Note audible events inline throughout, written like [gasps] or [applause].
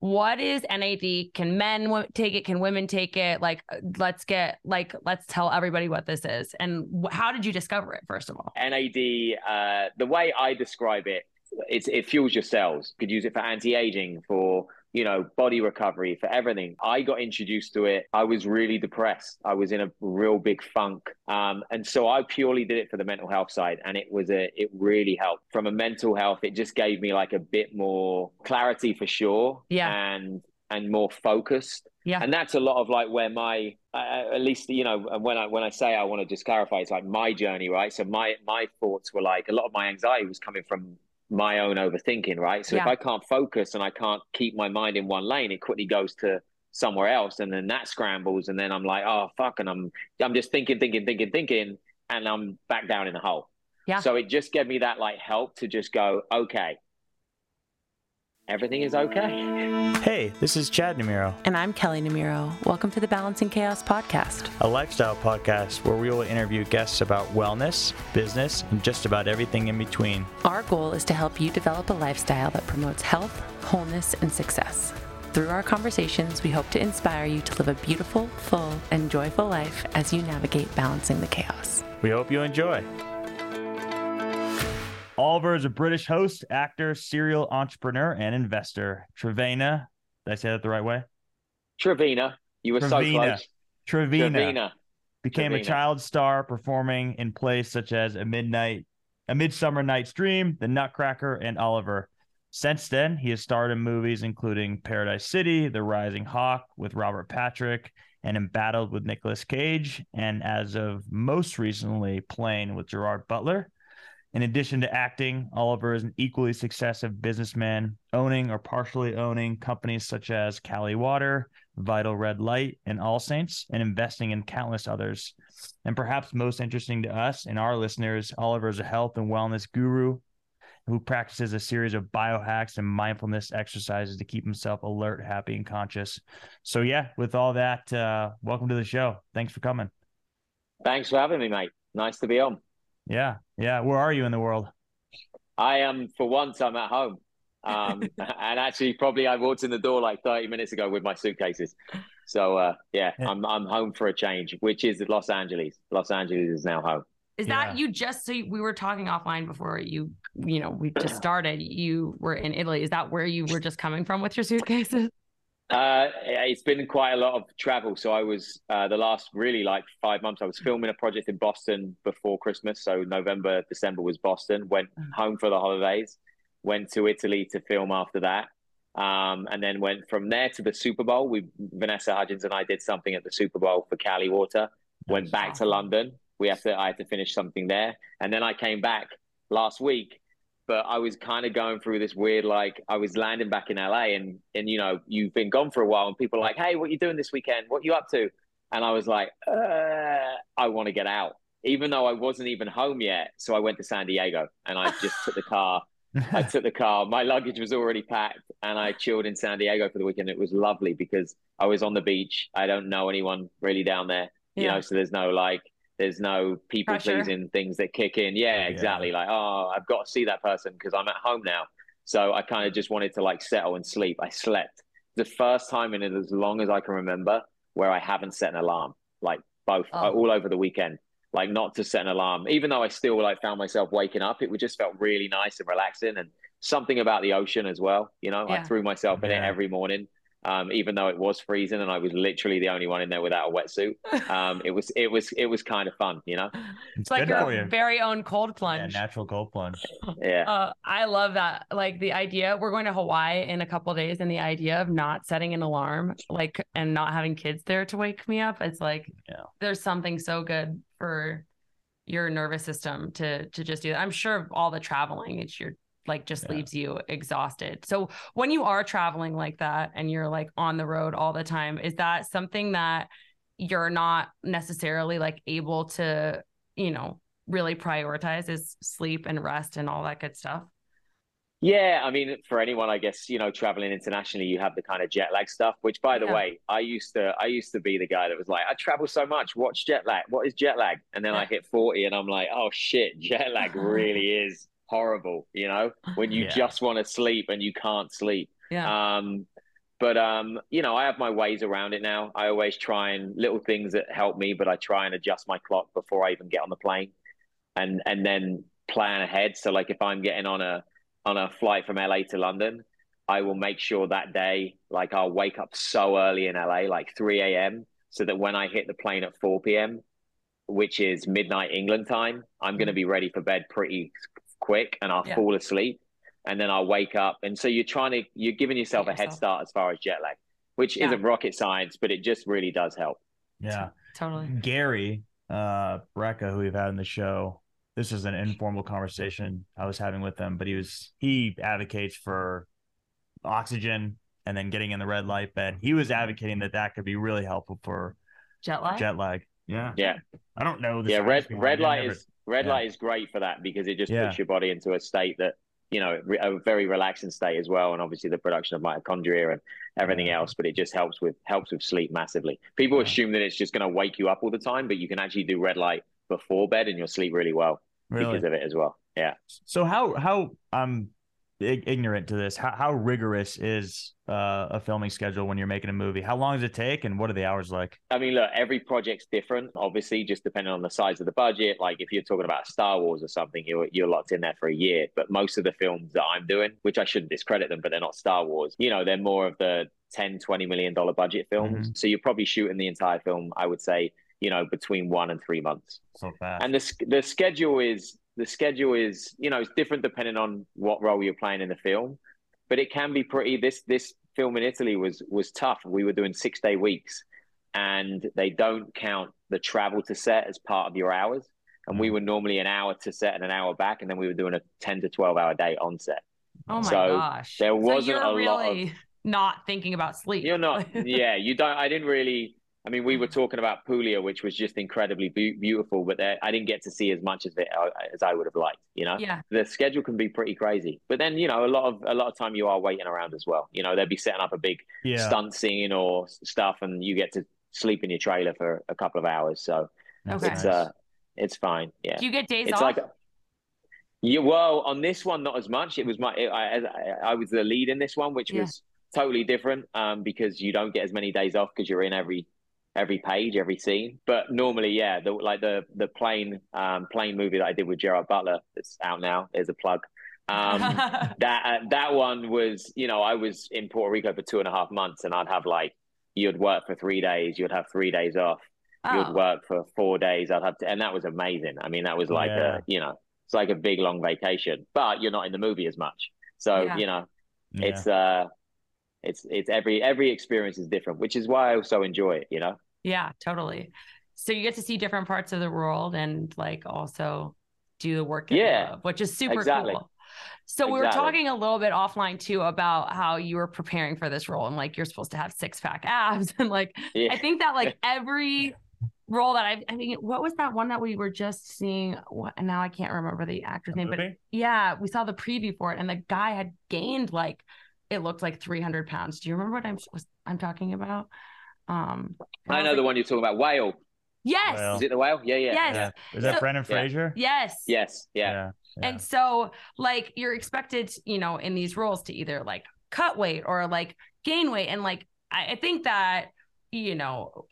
what is NAD? Can men take it? Can women take it? Like, uh, let's get like, let's tell everybody what this is and how did you discover it? First of all, NAD. Uh, the way I describe it, it's it fuels your cells. You could use it for anti-aging, for you know, body recovery, for everything. I got introduced to it. I was really depressed. I was in a real big funk. Um, and so I purely did it for the mental health side. And it was a, it really helped from a mental health. It just gave me like a bit more clarity for sure. Yeah. And, and more focused. Yeah. And that's a lot of like where my, uh, at least, you know, when I, when I say I want to just clarify, it's like my journey, right? So my, my thoughts were like, a lot of my anxiety was coming from my own overthinking, right? So Yeah. if I can't focus and I can't keep my mind in one lane, it quickly goes to somewhere else, and then that scrambles, and then I'm like, oh fuck, and I'm I'm just thinking, thinking, thinking, thinking, and I'm back down in the hole. Yeah. So it just gave me that like help to just go, okay, everything is okay. Hey, this is Chad Nemiro, And I'm Kelley Nemiro. Welcome to the Balancing Chaos podcast. a lifestyle podcast where we will interview guests about wellness, business, and just about everything in between. Our goal is to help you develop a lifestyle that promotes health, wholeness, and success. Through our conversations, we hope to inspire you to live a beautiful, full, and joyful life as you navigate balancing the chaos. We hope you enjoy. Oliver is a British host, actor, serial entrepreneur, and investor. Trevena, did I say that the right way? Trevina, you were so close. Trevena, Trevina. became a child star performing in plays such as A Midnight, A Midsummer Night's Dream, The Nutcracker, and Oliver. Since then, he has starred in movies including Paradise City, The Rising Hawk with Robert Patrick, and Embattled with Nicolas Cage, and as of most recently, Plane with Gerard Butler. In addition to acting, Oliver is an equally successful businessman, owning or partially owning companies such as Cali Water, Vital Red Light, and All Saints, and investing in countless others. And perhaps most interesting to us and our listeners, Oliver is a health and wellness guru who practices a series of biohacks and mindfulness exercises to keep himself alert, happy, and conscious. So, yeah, with all that, uh, welcome to the show. Thanks for coming. Thanks for having me, mate. Nice to be on. Yeah, yeah. Where are you in the world? I am for once I'm at home. Um, [laughs] and actually probably I walked in the door like 30 minutes ago with my suitcases. So uh, yeah, Yeah. I'm I'm home for a change, which is Los Angeles. Los Angeles is now home. is Yeah. that you just so we were talking offline before you, you know, we just started. You were in Italy. Is that where you were just coming from with your suitcases? Uh, it's been quite a lot of travel. So I was uh, the last really like five months. I was filming a project in Boston before Christmas. So November, December was Boston. Went home for the holidays. Went to Italy to film after that, um, and then went from there to the Super Bowl. We Vanessa Hudgens and I did something at the Super Bowl for Cali Water. Went back to London. We have to. I had to finish something there, and then I came back last week but I was kind of going through this weird like I was landing back in LA and and you know you've been gone for a while and people are like hey what you doing this weekend? What you up to? And I was like uh, I want to get out. Even though I wasn't even home yet so I went to San Diego and I just took the car. [laughs] I took the car. My luggage was already packed and I chilled in San Diego for the weekend. It was lovely because I was on the beach. I don't know anyone really down there you Yeah. know so there's no like there's no people pleasing things that kick in. Yeah exactly. Like oh i've got to see that person because i'm at home now. So i kind of just wanted to like settle and sleep. I slept. The first time in as long as i can remember where i haven't set an alarm like both Oh. uh, all over the weekend. Like not to set an alarm. Even though i still like found myself waking up it would just felt really nice and relaxing and something about the ocean as well you know? I threw myself in it every morning um, even though it was freezing and I was literally the only one in there without a wetsuit. [laughs] Um, it was it was it was kind of fun, you know. It's like your you. very own cold Yeah, plunge. natural cold plunge. [laughs] Yeah. Uh, I love that. Like the idea, we're going to Hawaii in a couple days, and the idea of not setting an alarm, like, and not having kids there to wake me up, it's like, Yeah. there's something so good for your nervous system to to just do that. I'm sure of all the traveling, it's your like just Yeah. leaves you exhausted. So when you are traveling like that and you're like on the road all the time, is that something that you're not necessarily like able to, you know, really prioritize is sleep and rest and all that good stuff? Yeah, I mean, for anyone, I guess you know, traveling internationally, you have the kind of jet lag stuff. Which, by the Yeah. way, I used to, I used to be the guy that was like, I travel so much. What's jet lag? What is jet lag? And then I hit forty, and I'm like, oh shit, jet lag [laughs] really is horrible. You know, when you Yeah. just want to sleep and you can't sleep. Yeah. Um, But um, you know, I have my ways around it now. I always try and little things that help me, but I try and adjust my clock before I even get on the plane, and and then plan ahead. So like if I'm getting on a on a flight from LA to London, I will make sure that day, like I'll wake up so early in LA, like 3 a.m., so that when I hit the plane at 4 p.m., which is midnight England time, I'm going to be ready for bed pretty quick and I'll yeah. fall asleep and then I'll wake up. And so you're trying to, you're giving yourself a head start as far as jet lag, which yeah. isn't rocket science, but it just really does help. Yeah. Totally. Gary, uh, Brecka, who we've had in the show, this is an informal conversation I was having with him, but he was, he advocates for oxygen and then getting in the red light bed. He was advocating that that could be really helpful for jet lag. Jet lag. Yeah. Yeah. I don't know. yeah. Red, red light never... is, red yeah. light is great for that because it just yeah. puts your body into a state that you know a very relaxing state as well and obviously the production of mitochondria and everything yeah. else but it just helps with helps with sleep massively people assume that it's just going to wake you up all the time but you can actually do red light before bed and you'll sleep really well really? because of it as well yeah so how how um ignorant to this. How, how rigorous is uh, a filming schedule when you're making a movie? How long does it take, and what are the hours like? I mean, look, every project's different. Obviously, just depending on the size of the budget. Like if you're talking about Star Wars or something, you're you're locked in there for a year. But most of the films that I'm doing, which I shouldn't discredit them, but they're not Star Wars. You know, they're more of the 10 20 million dollar budget films mm-hmm. so you're probably shooting the entire film i would say you know between one and three months so fast. and the, the schedule is the schedule is you know it's different depending on what role you're playing in the film but it can be pretty this this film in italy was was tough. We were doing six day weeks and they don't count the travel to set as part of your hours. And we mm. were normally an hour to set and an hour back and then we were doing a 10 to 12 hour day on set. Oh my so gosh. there wasn't so a really lot of, not thinking about sleep. You're not [laughs] yeah you don't i didn't really I mean, we were talking about Puglia, which was just incredibly be- beautiful, but there, I didn't get to see as much of it uh, as I would have liked. You know, yeah. The schedule can be pretty crazy, but then you know, a lot of a lot of time you are waiting around as well. You know, they'll be setting up a big yeah. stunt scene or stuff, and you get to sleep in your trailer for a couple of hours. So it's uh, it's fine. Yeah. Do you get days it's off? Like, yeah, well, on this one, not as much. It was my, it, I, I, I was the lead in this one, which yeah. was totally different um, because you don't get as many days off because you're in every every page, every scene. But normally, yeah, the, like the the plane um, plane movie that I did with Gerard Butler that's out now. There's a plug. Um, [laughs] that uh, that one was, you know, I was in Puerto Rico for two and a half months, and I'd have like you'd work for three days, you'd have three days off, oh. you'd work for four days. I'd have to, and that was amazing. I mean, that was like yeah. a, you know, it's like a big long vacation, but you're not in the movie as much. So yeah. you know, yeah. it's uh it's it's every every experience is different, which is why I also enjoy it. You know. Yeah, totally. So you get to see different parts of the world and like also do the work. Yeah, love, which is super exactly. cool. So exactly. we were talking a little bit offline too about how you were preparing for this role and like you're supposed to have six pack abs [laughs] and like yeah. I think that like [laughs] every role that I I mean what was that one that we were just seeing what and now I can't remember the actor's name but yeah we saw the preview for it and the guy had gained like it looked like 300 pounds. Do you remember what I'm was, I'm talking about? Um, I know the one you're talking about. Whale. Yes. Whale. Is it the whale? Yeah, yeah. Yes. Yeah. Is that so, Brendan Fraser? Yes. Yes. Yeah. yeah. yeah. And so, like, you're expected, you know, in these roles to either like cut weight or like gain weight, and like I, I think that you know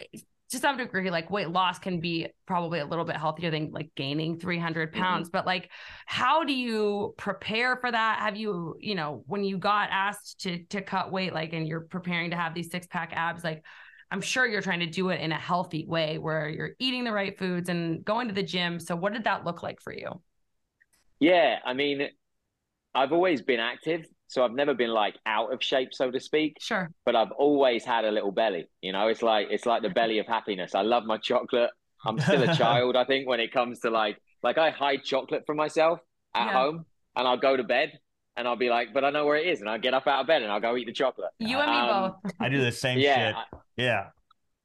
to some degree, like weight loss can be probably a little bit healthier than like gaining 300 mm-hmm. pounds. Mm-hmm. But like, how do you prepare for that? Have you, you know, when you got asked to to cut weight, like, and you're preparing to have these six pack abs, like, I'm sure you're trying to do it in a healthy way where you're eating the right foods and going to the gym. So, what did that look like for you? Yeah, I mean, I've always been active. So I've never been like out of shape, so to speak. Sure. But I've always had a little belly. You know, it's like it's like the belly of happiness. I love my chocolate. I'm still a [laughs] child, I think, when it comes to like like I hide chocolate from myself at yeah. home and I'll go to bed and I'll be like, but I know where it is, and I'll get up out of bed and I'll go eat the chocolate. You and me um, both. I do the same yeah, shit. yeah. I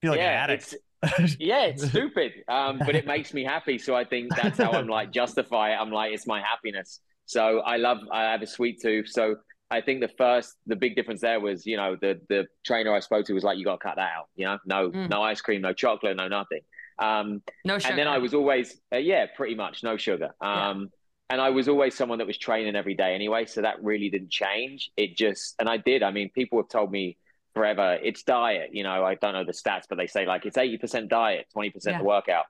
feel like yeah, an addict. It's, yeah, it's [laughs] stupid. Um, but it makes me happy. So I think that's how I'm like [laughs] justify it. I'm like, it's my happiness. So I love I have a sweet tooth. So I think the first, the big difference there was, you know, the the trainer I spoke to was like, you got to cut that out. You know, no, mm. no ice cream, no chocolate, no nothing. Um, no sugar. And then I was always, uh, yeah, pretty much no sugar. Um, yeah. And I was always someone that was training every day anyway, so that really didn't change. It just, and I did. I mean, people have told me forever. It's diet. You know, I don't know the stats, but they say like it's 80% diet, 20% Yeah. the workout.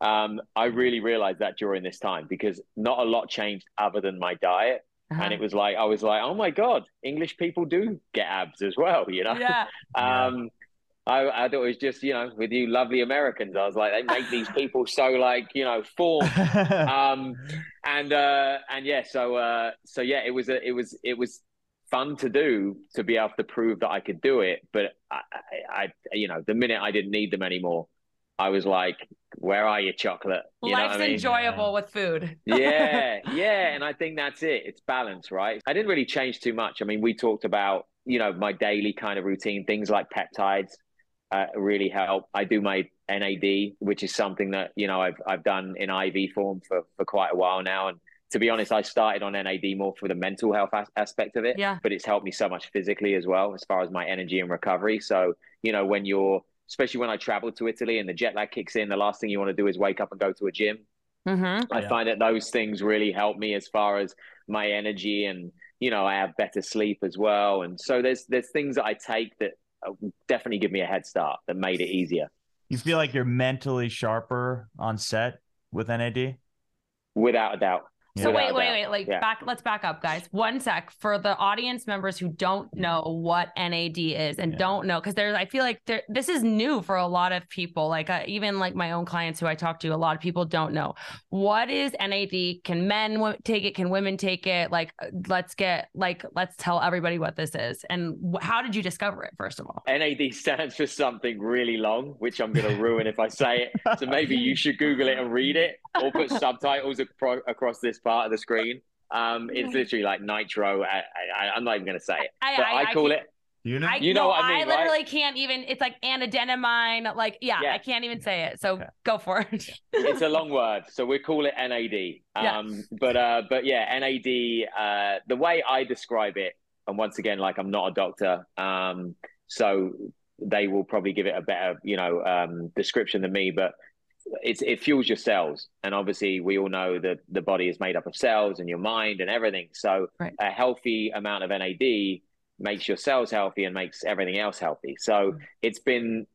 Um, I really realized that during this time because not a lot changed other than my diet. Uh-huh. And it was like, I was like, oh my God, English people do get abs as well, you know? yeah. [laughs] Um, I, I thought it was just, you know, with you lovely Americans, I was like, they make these [laughs] people so like, you know, formed. [laughs] Um, and uh, and yeah, so uh, so yeah, it was a, it was it was fun to do to be able to prove that I could do it. But I, I, I you know, the minute I didn't need them anymore, I was like, where are your chocolate? You Life's I mean? enjoyable with food. [laughs] yeah, yeah, and I think that's it. It's balance, right? I didn't really change too much. I mean, we talked about you know my daily kind of routine, things like peptides uh, really help. I do my NAD, which is something that you know I've I've done in IV form for for quite a while now, and to be honest, I started on NAD more for the mental health as- aspect of it. Yeah. But it's helped me so much physically as well, as far as my energy and recovery. So you know, when you're especially when I travel to Italy and the jet lag kicks in, the last thing you want to do is wake up and go to a gym. Mm-hmm. I Yeah. find that those things really help me as far as my energy and you know I have better sleep as well. And so there's there's things that I take that uh, definitely give me a head start that made it easier. you feel like you're mentally sharper on set with NAD? Without a doubt. So Without wait, wait, wait. Like Yeah. back. Let's back up, guys. One sec for the audience members who don't know what NAD is and Yeah. don't know because there's. I feel like there, this is new for a lot of people. Like uh, even like my own clients who I talk to, a lot of people don't know what is NAD. Can men w- take it? Can women take it? Like, uh, let's get like let's tell everybody what this is and wh- how did you discover it? First of all, NAD stands for something really long, which I'm going to ruin if I say it. So maybe you [laughs] should Google it and read it, or put subtitles acro- across this part of the screen. Um, it's literally like nitro. I, I, I'm not even going to say it, I, but I, call it. You know? I, You know no, what I mean, right? literally can't even. It's like anadenamine. Like, yeah, Yeah. I can't even say it. So Okay. go for it. [laughs] it's a long word, so we call it NAD. Yeah. Um, but uh, but yeah, NAD. Uh, the way I describe it, and once again, like I'm not a doctor, um, so they will probably give it a better, you know, um, description than me. But it's it fuels your cells, and obviously we all know that the body is made up of cells and your mind and everything. So Right. a healthy amount of NAD makes your cells healthy and makes everything else healthy. So Mm. it's been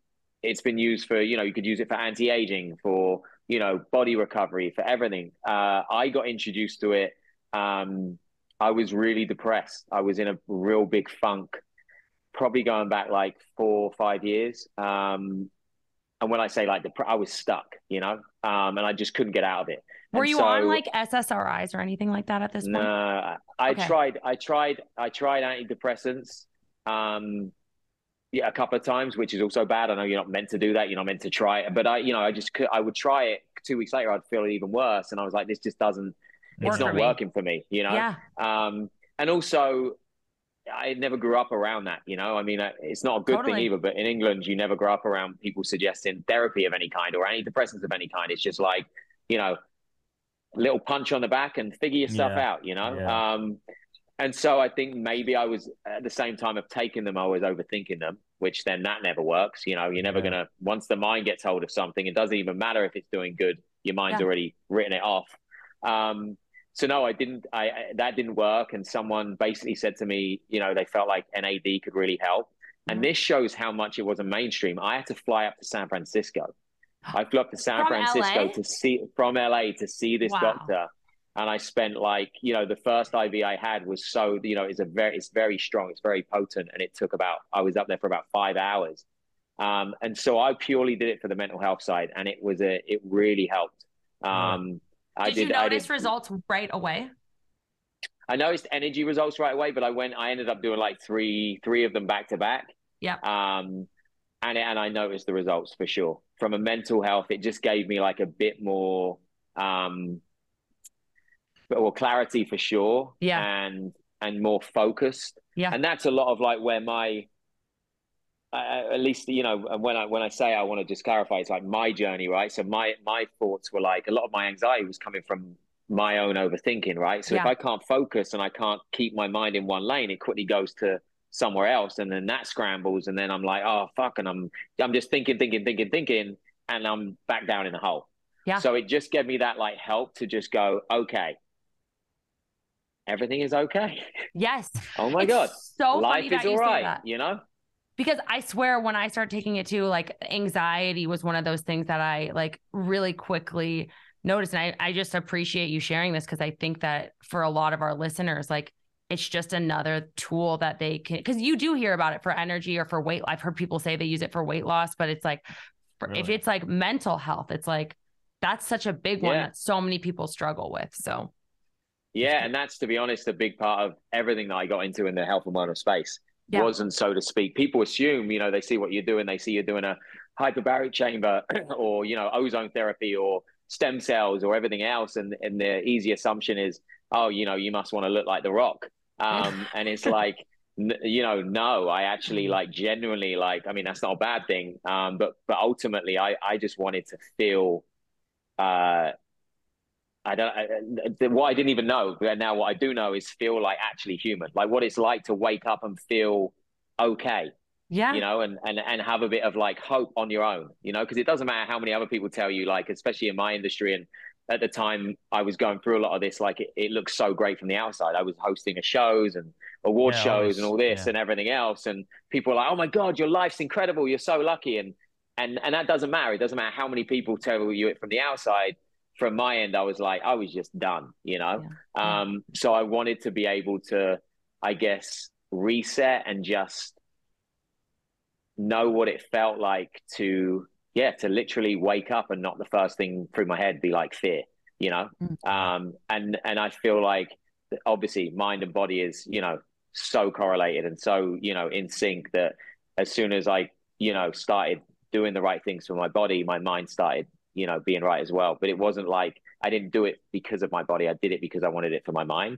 it's been used for you know you could use it for anti-aging for you know body recovery for everything uh, i got introduced to it um, i was really depressed i was in a real big funk probably going back like four or five years um, and when i say like the, i was stuck you know um, and i just couldn't get out of it Were And you so- on like SSRIs or anything like that at this no, point? I I Okay. tried. I tried. I tried antidepressants. Um, yeah, a couple of times, which is also bad. I know you're not meant to do that. You're not meant to try it. But I, you know, I just could. I would try it. Two weeks later, I'd feel even worse, and I was like, this just doesn't. Work It's not me. working for me. You know. Yeah. Um, and also, I never grew up around that. You know, I mean, uh, it's not a good Totally. thing either. But in England, you never grow up around people suggesting therapy of any kind or antidepressants of any kind. It's just like, you know, little punch on the back and figure your stuff Yeah. out. You know. Yeah. Um, and so I think maybe I was at the same time of taking them, I was overthinking them, which then that never works. You know, you're never Yeah. gonna once the mind gets hold of something, it doesn't even matter if it's doing good. Your mind's Yeah. already written it off. Um, so no, I didn't. I, I that didn't work. And someone basically said to me, you know, they felt like NAD could really help. And Mhm. this shows how much it wasn't mainstream. I had to fly up to San Francisco. [gasps] I flew up to San From Francisco LA? to see from LA to see this Wow. doctor. And I spent like, you know, the first IV I had was so, you know, it's a very, it's very strong, it's very potent, and it took about, I was up there for about five hours, um, and so I purely did it for the mental health side, and it was a, it really helped. Um, I Did, you did, I notice did, results right away? I noticed energy results right away, but I went, I ended up doing like three, three of them back to back. Yeah. Um, and and I noticed the results for sure. From a mental health, it just gave me like a bit more, um, well, clarity for sure. Yeah. And and more focused. Yeah. And that's a lot of like where my, uh, at least you know when I when I say I want to just clarify, it's like my journey, right? So my my thoughts were like a lot of my anxiety was coming from my own overthinking, right? So if I can't focus and I can't keep my mind in one lane, it quickly goes to somewhere else, and then that scrambles, and then I'm like, oh fuck, and I'm I'm just thinking, thinking, thinking, thinking, and I'm back down in the hole. Yeah. So it just gave me that like help to just go, okay, everything is okay. Yes. [laughs] Oh my It's god, So life is all that. You know. Because I swear when I started taking it too, like anxiety was one of those things that I like really quickly noticed. And I, I just appreciate you sharing this because I think that for a lot of our listeners, like it's just another tool that they can because you do hear about it for energy or for weight. I've heard people say they use it for weight loss, but it's like for, Really? if it's like mental health, it's like that's such a big one that so many people struggle with. So Yeah, and that's to be honest, a big part of everything that I got into in the health and wellness space Yeah. wasn't so to speak. People assume, you know, they see what you're doing, they see you're doing a hyperbaric chamber [clears throat] or you know ozone therapy or stem cells or everything else, and and the easy assumption is, oh, you know, you must want to look like the Rock, [laughs] um, and it's like. n- You know, no, I actually like genuinely like. I mean, that's not a bad thing, um, but but ultimately, I I just wanted to feel uh, I don't. I, uh, I- what I didn't even know, but now what I do know is feel like actually human, like what it's like to wake up and feel okay, yeah. you know, and and and have a bit of like hope on your own, you know, because it doesn't matter how many other people tell you, like especially in my industry and. At the time, I was going through a lot of this. Like, it, it looks so great from the outside. I was hosting a shows and award Yeah, shows always, and all this yeah. and everything else. And people are like, "Oh my god, your life's incredible. You're so lucky." And and and that doesn't matter. It doesn't matter how many people tell you it from the outside. From my end, I was like, I was just done, you know. Yeah. Um, so I wanted to be able to, I guess, reset and just know what it felt like to, yeah, to literally wake up and not the first thing through my head be like fear, you know. Mm. Um, and and I feel like obviously mind and body is, you know, so correlated and so you know in sync that as soon as I, you know, started doing the right things for my body, my mind started, you know, being right as well. But it wasn't like I didn't do it because of my body. I did it because I wanted it for my mind.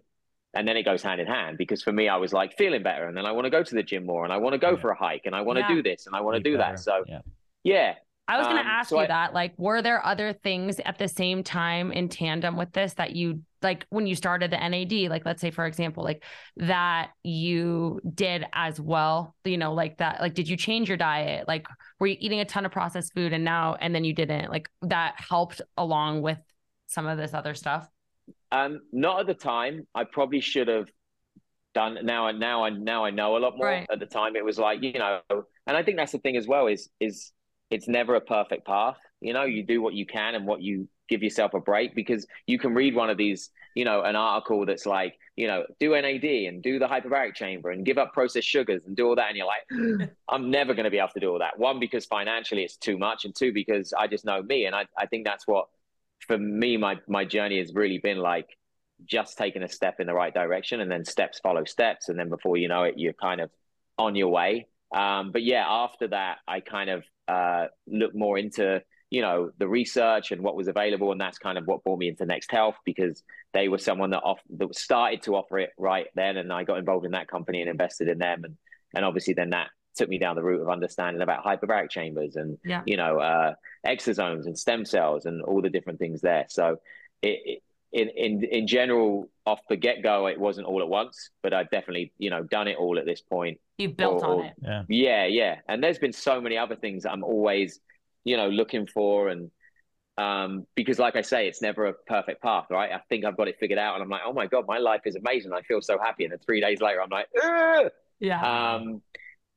And then it goes hand in hand because for me, I was like feeling better. And then I want to go to the gym more and I want to go Yeah. for a hike and I want to Yeah. do this and I want to do better. that. So, yeah. yeah. I was going to Um, ask so you I- that. Like, were there other things at the same time in tandem with this that you, like, when you started the NAD, like, let's say, for example, like that you did as well? You know, like that, like, did you change your diet? Like, were you eating a ton of processed food and now, and then you didn't? Like, that helped along with some of this other stuff? Um, not at the time. I probably should have done now. And now I now I know a lot more. Right. At the time, it was like you know, and I think that's the thing as well. Is is it's never a perfect path. You know, you do what you can and what you give yourself a break because you can read one of these, you know, an article that's like, you know, do NAD and do the hyperbaric chamber and give up processed sugars and do all that, and you're like, [gasps] I'm never going to be able to do all that. One because financially it's too much, and two because I just know me, and I I think that's what for me my my journey has really been like just taking a step in the right direction and then steps follow steps and then before you know it you're kind of on your way um, but yeah after that i kind of uh, looked more into you know the research and what was available and that's kind of what brought me into next health because they were someone that off that started to offer it right then and i got involved in that company and invested in them and and obviously then that took me down the route of understanding about hyperbaric chambers and Yeah. you know uh, exosomes and stem cells and all the different things there so it, it in in in general off the get go it wasn't all at once but i've definitely you know done it all at this point You built Or- on or- it. Yeah. yeah yeah and there's been so many other things that i'm always you know looking for and um because like i say it's never a perfect path right i think i've got it figured out and i'm like oh my god my life is amazing i feel so happy and then three days later i'm like "Ugh." Yeah. um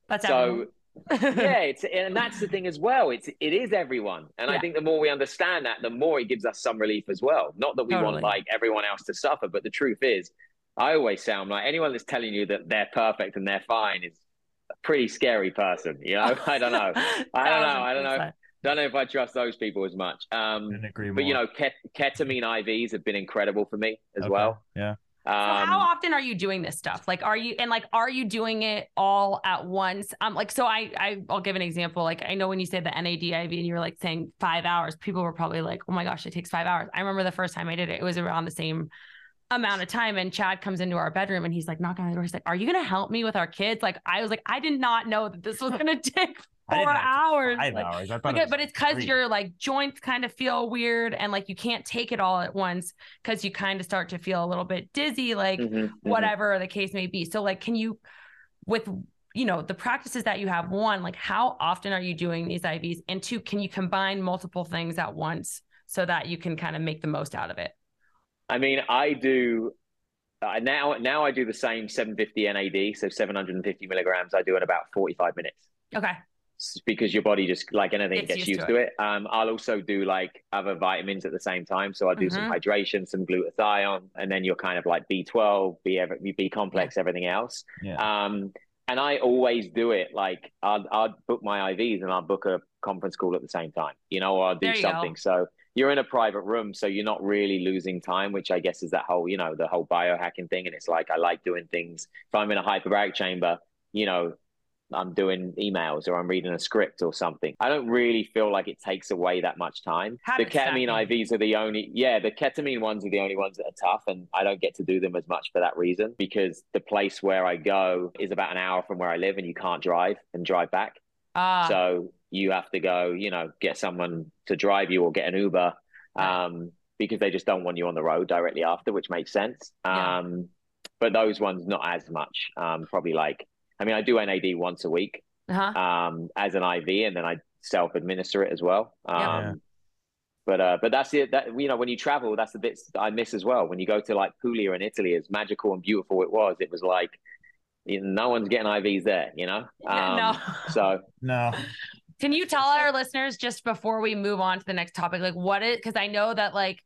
That's so [laughs] yeah, it's and that's the thing as well. It's it is everyone, and I think the more we understand that, the more it gives us some relief as well. Not that we Totally. want like everyone else to suffer, but the truth is, I always sound like anyone that's telling you that they're perfect and they're fine is a pretty scary person. You know, [laughs] I don't know. I don't know. I don't know. 1000%. Don't know if I trust those people as much. Um, Couldn't agree more. but you know, ket- ketamine IVs have been incredible for me as Okay. well. Yeah. So Um, how often are you doing this stuff? Like, are you and like, are you doing it all at once? Um, like, so I, I, I'll give an example. Like, I know when you said the NAD IV and you were like saying five hours, people were probably like, oh my gosh, it takes five hours. I remember the first time I did it, it was around the same amount of time. And Chad comes into our bedroom and he's like knocking on the door. He's like, "Are you gonna help me with our kids?" Like, I was like, I did not know that this was [laughs] gonna take four know it took hours. Five Like, hours. I thought Okay, it but it's because your like joints kind of feel weird and like you can't take it all at once because you kind of start to feel a little bit dizzy, like mhm, mhm. whatever the case may be. So, like, can you, with you know the practices that you have, one, like how often are you doing these IVs, and two, can you combine multiple things at once so that you can kind of make the most out of it? I mean, I do uh, now. Now I do the same 750 NAD, so 750 milligrams. I do in about 45 minutes. Okay. Because your body just like anything Gets gets, used used, to to, it. Um, I'll also do like other vitamins at the same time. So I'll do some Mhm. hydration, some glutathione, and then you're kind of like B12, B, ev- B complex, everything else. Yeah. Um, and I always do it like I'll, I'll book my IVs and I'll book a conference call at the same time, you know, or I'll do There go. something. So you're in a private room, so you're not really losing time, which I guess is that whole, you know, the whole biohacking thing. And it's like I like doing things. If I'm in a hyperbaric chamber, you know, I'm doing emails or I'm reading a script or something. I don't really feel like it takes away that much time. Habit the ketamine. IVs are the only, yeah, the ketamine ones are the only ones that are tough. And I don't get to do them as much for that reason because the place where I go is about an hour from where I live and you can't drive and drive back. Ah, So you have to go, you know, get someone to drive you or get an Uber um, because they just don't want you on the road directly after, which makes sense. Yeah. Um, but those ones, not as much. Um, probably like, I mean, I do NAD once a week uh-huh. um, as an IV, and then I self administer it as well. Um, Yeah. But uh, but that's it. That you know, when you travel, that's the bits I miss as well. When you go to like Puglia in Italy, as magical and beautiful it was, it was like no one's getting IVs there. You know. [laughs] Yeah, Um, [laughs] no. So No. Can you tell our listeners just before we move on to the next topic, like what is because I know that like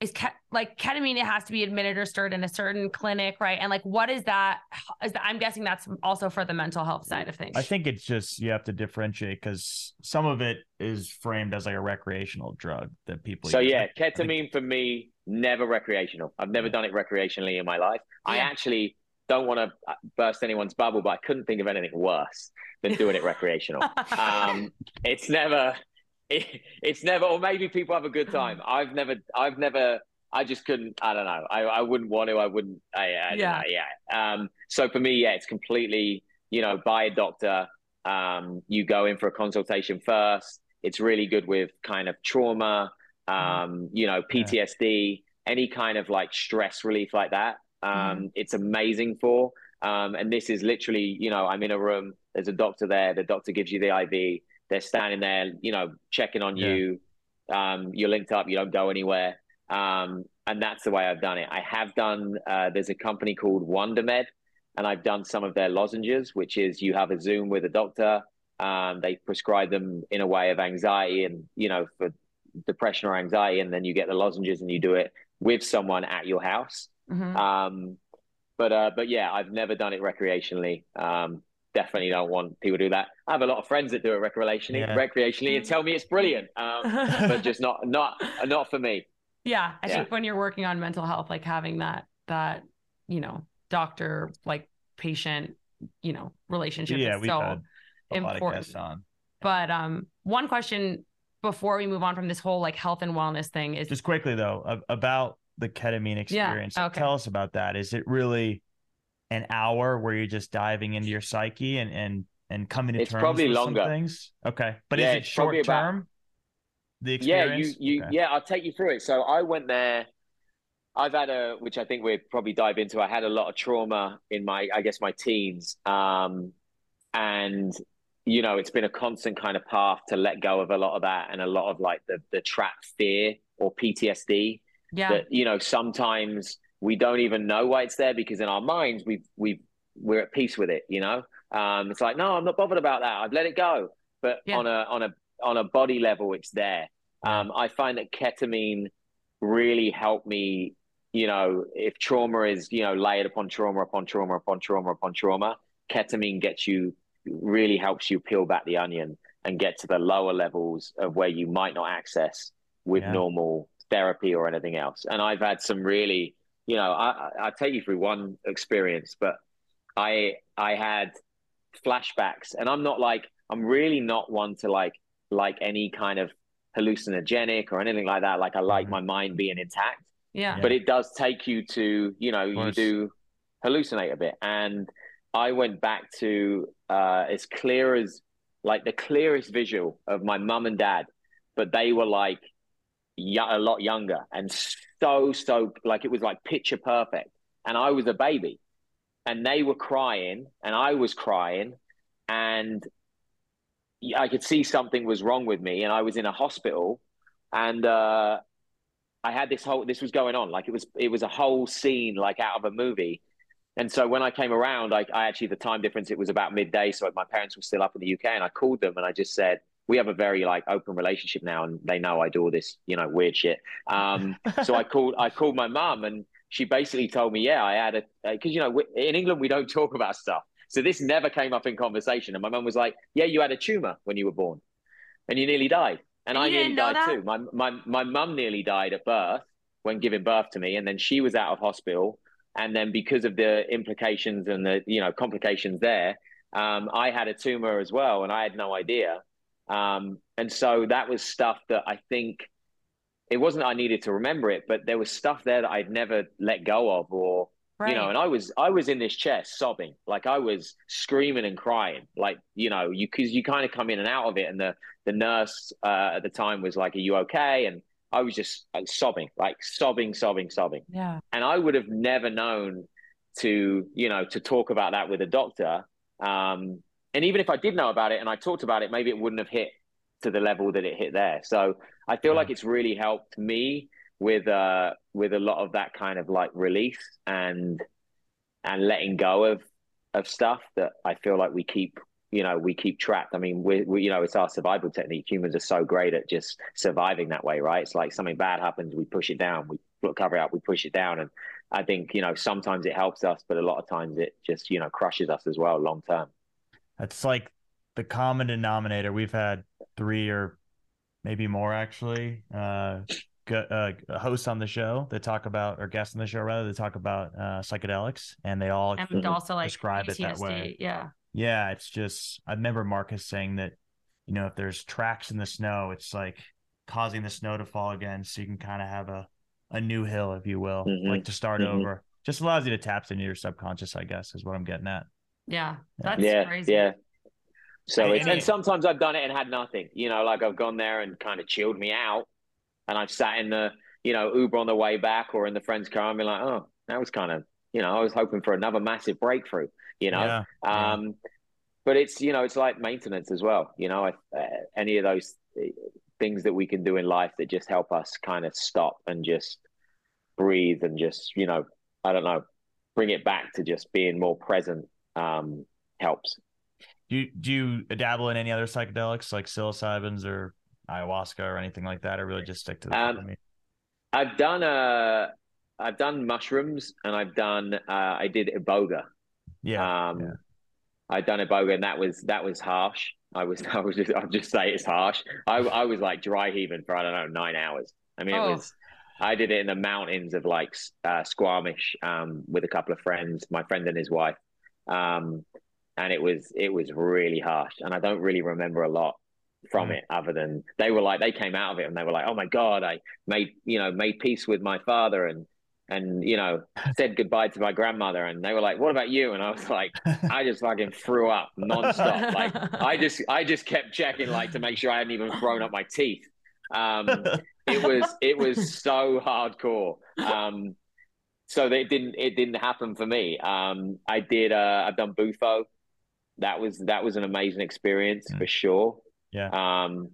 is ke- like ketamine it has to be administered in a certain clinic, right? And like what is that? Is that I'm guessing that's also for the mental health side of things. I think it's just you have to differentiate because some of it is framed as like a recreational drug that people. So use. yeah, Like, I think- ketamine for me never recreational. I've never done it recreationally in my life. I actually don't want to burst anyone's bubble, but I couldn't think of anything worse than doing it recreational. [laughs] um, it's never, it, it's never, or maybe people have a good time. I've never, I've never, I just couldn't. I don't know. I, I wouldn't want to. I wouldn't. I, I Yeah. know, yeah. Um. So for me, yeah, it's completely. You know, by a doctor. Um. You go in for a consultation first. It's really good with kind of trauma. Um. You know. PTSD, any kind of like stress relief like that. Um. It's amazing for. Um. And this is literally, you know, I'm in a room. There's a doctor there. The doctor gives you the IV. They're standing there, you know, checking on Yeah. you. Um. You're linked up. You don't go anywhere. Um, and that's the way I've done it. I have done, uh, there's a company called WonderMed, and I've done some of their lozenges, which is you have a Zoom with a doctor. Um, they prescribe them in a way of anxiety and, you know, for depression or anxiety. And then you get the lozenges and you do it with someone at your house. Mhm. Um, but, uh, but yeah, I've never done it recreationally. Um, definitely don't want people to do that. I have a lot of friends that do it recreationally, Yeah. recreationally and tell me it's brilliant. Um, [laughs] but just not, not, not for me. yeah, I Yeah. think when you're working on mental health, like having that that you know doctor like patient you know relationship yeah, is we've so had a lot of important. on. But um, one question before we move on from this whole like health and wellness thing is Just quickly though, about the ketamine Yeah, experience. okay. Tell us about that. Is it really an hour where you're just diving into your psyche and and and coming to It's terms probably with longer. some things? Okay, but Yeah, is it it's probably short about- term? The Yeah, experience. you you Okay. yeah, I'll take you through it. So I went there. I've had a, which I think we'll probably dive into. I had a lot of trauma in my, I guess, my teens, um, and you know, it's been a constant kind of path to let go of a lot of that and a lot of like the the trapped fear or PTSD yeah, that you know sometimes we don't even know why it's there because in our minds we've we've we're at peace with it. You know, um, it's like no, I'm not bothered about that. I've let it go. But Yeah. on a on a on a body level, it's there. Um, I find that ketamine really helped me. You know, if trauma is you know layered upon trauma upon trauma upon trauma upon trauma, ketamine gets you really helps you peel back the onion and get to the lower levels of where you might not access with Yeah. normal therapy or anything else. And I've had some really, you know, I I I'll take you through one experience, but I I had flashbacks, and I'm not like I'm really not one to like like any kind of hallucinogenic or anything like that. Like I like Mhm. my mind being intact, yeah, Yeah. but it does take you to, you know, you do hallucinate a bit. And I went back to uh, as clear as like the clearest visual of my mum and dad, but they were like y- a a lot younger and so so like it was like picture perfect. And I was a baby, and they were crying, and I was crying, and I could see something was wrong with me, and I was in a hospital, and uh, I had this whole this was going on. Like it was it was a whole scene like out of a movie, and so when I came around, I, I actually the time difference it was about midday, so my parents were still up in the UK, and I called them and I just said, we have a very like open relationship now, and they know I do all this you know weird shit. Um, [laughs] so I called I called my mum, and she basically told me, yeah, I had a because you know in England we don't talk about stuff, so this never came up in conversation. And my mum was like, yeah, you had a tumor when you were born, and you nearly died, and, and I nearly died that? too. My my my mum nearly died at birth when giving birth to me, and then she was out of hospital and then because of the implications and the you know complications there, um, I had a tumor as well, and I had no idea. Um, and so that was stuff that I think it wasn't I needed to remember it, but there was stuff there that I'd never let go of, or right. you know. And I was I was in this chair sobbing, like I was screaming and crying, like you know, you because you kind of come in and out of it, and the the nurse uh, at the time was like, "Are you okay?" and I was just like, sobbing, like sobbing, sobbing, sobbing. Yeah. And I would have never known to, you know, to talk about that with a doctor. Um, and even if I did know about it and I talked about it, maybe it wouldn't have hit to the level that it hit there. So I feel yeah. like it's really helped me with uh with a lot of that kind of like release and and letting go of of stuff that I feel like we keep you know we keep trapped. I mean we, we you know it's our survival technique. Humans are so great at just surviving that way right? It's like something bad happens we push it down. We cover it up we push it down. And i think you know sometimes it helps us but a lot of times it just you know crushes us as well long term that's like the common denominator we've had three or maybe more actually uh, uh hosts on the show that talk about or guests on the show rather they talk about uh, psychedelics and they all and also like describe PTSD, it that way yeah yeah, it's just I remember Marcus saying that, you know, if there's tracks in the snow, it's like causing the snow to fall again, so you can kind of have a a new hill, if you will, mm-hmm. like to start mm-hmm. over. Just allows you to tap into your subconscious, I guess, is what I'm getting at. Yeah, that's yeah, crazy. Yeah. So it's, and sometimes I've done it and had nothing. You know, like I've gone there and kind of chilled me out, and I've sat in the you know Uber on the way back or in the friend's car and been like, oh, that was kind of you know I was hoping for another massive breakthrough you know. Yeah, yeah. Um, but it's you know it's like maintenance as well. You know, uh, any of those things that we can do in life that just help us kind of stop and just breathe and just you know I don't know bring it back to just being more present um, helps. Do you, do you dabble in any other psychedelics like psilocybins or ayahuasca or anything like that, or really just stick to the? Um, I've done uh, I've done mushrooms and I've done uh, I did iboga yeah. Um, yeah. I'd done iboga and that was that was harsh. I was [laughs] I was just I'll just say it's harsh. I I was like dry heaving for I don't know nine hours. I mean oh. it was. I did it in the mountains of like uh, Squamish um, with a couple of friends, my friend and his wife, um, and it was it was really harsh. And I don't really remember a lot from mm. it other than they were like they came out of it and they were like, oh my god, I made you know made peace with my father and and you know [laughs] said goodbye to my grandmother. And they were like what about you? And i was like i just fucking threw up nonstop. Like i [laughs] just i just kept checking like to make sure i hadn't even thrown up my teeth. Um [laughs] it was it was so hardcore. Um so it didn't it didn't happen for me um i did uh i've done bufo that was that was an amazing experience yeah. for sure yeah um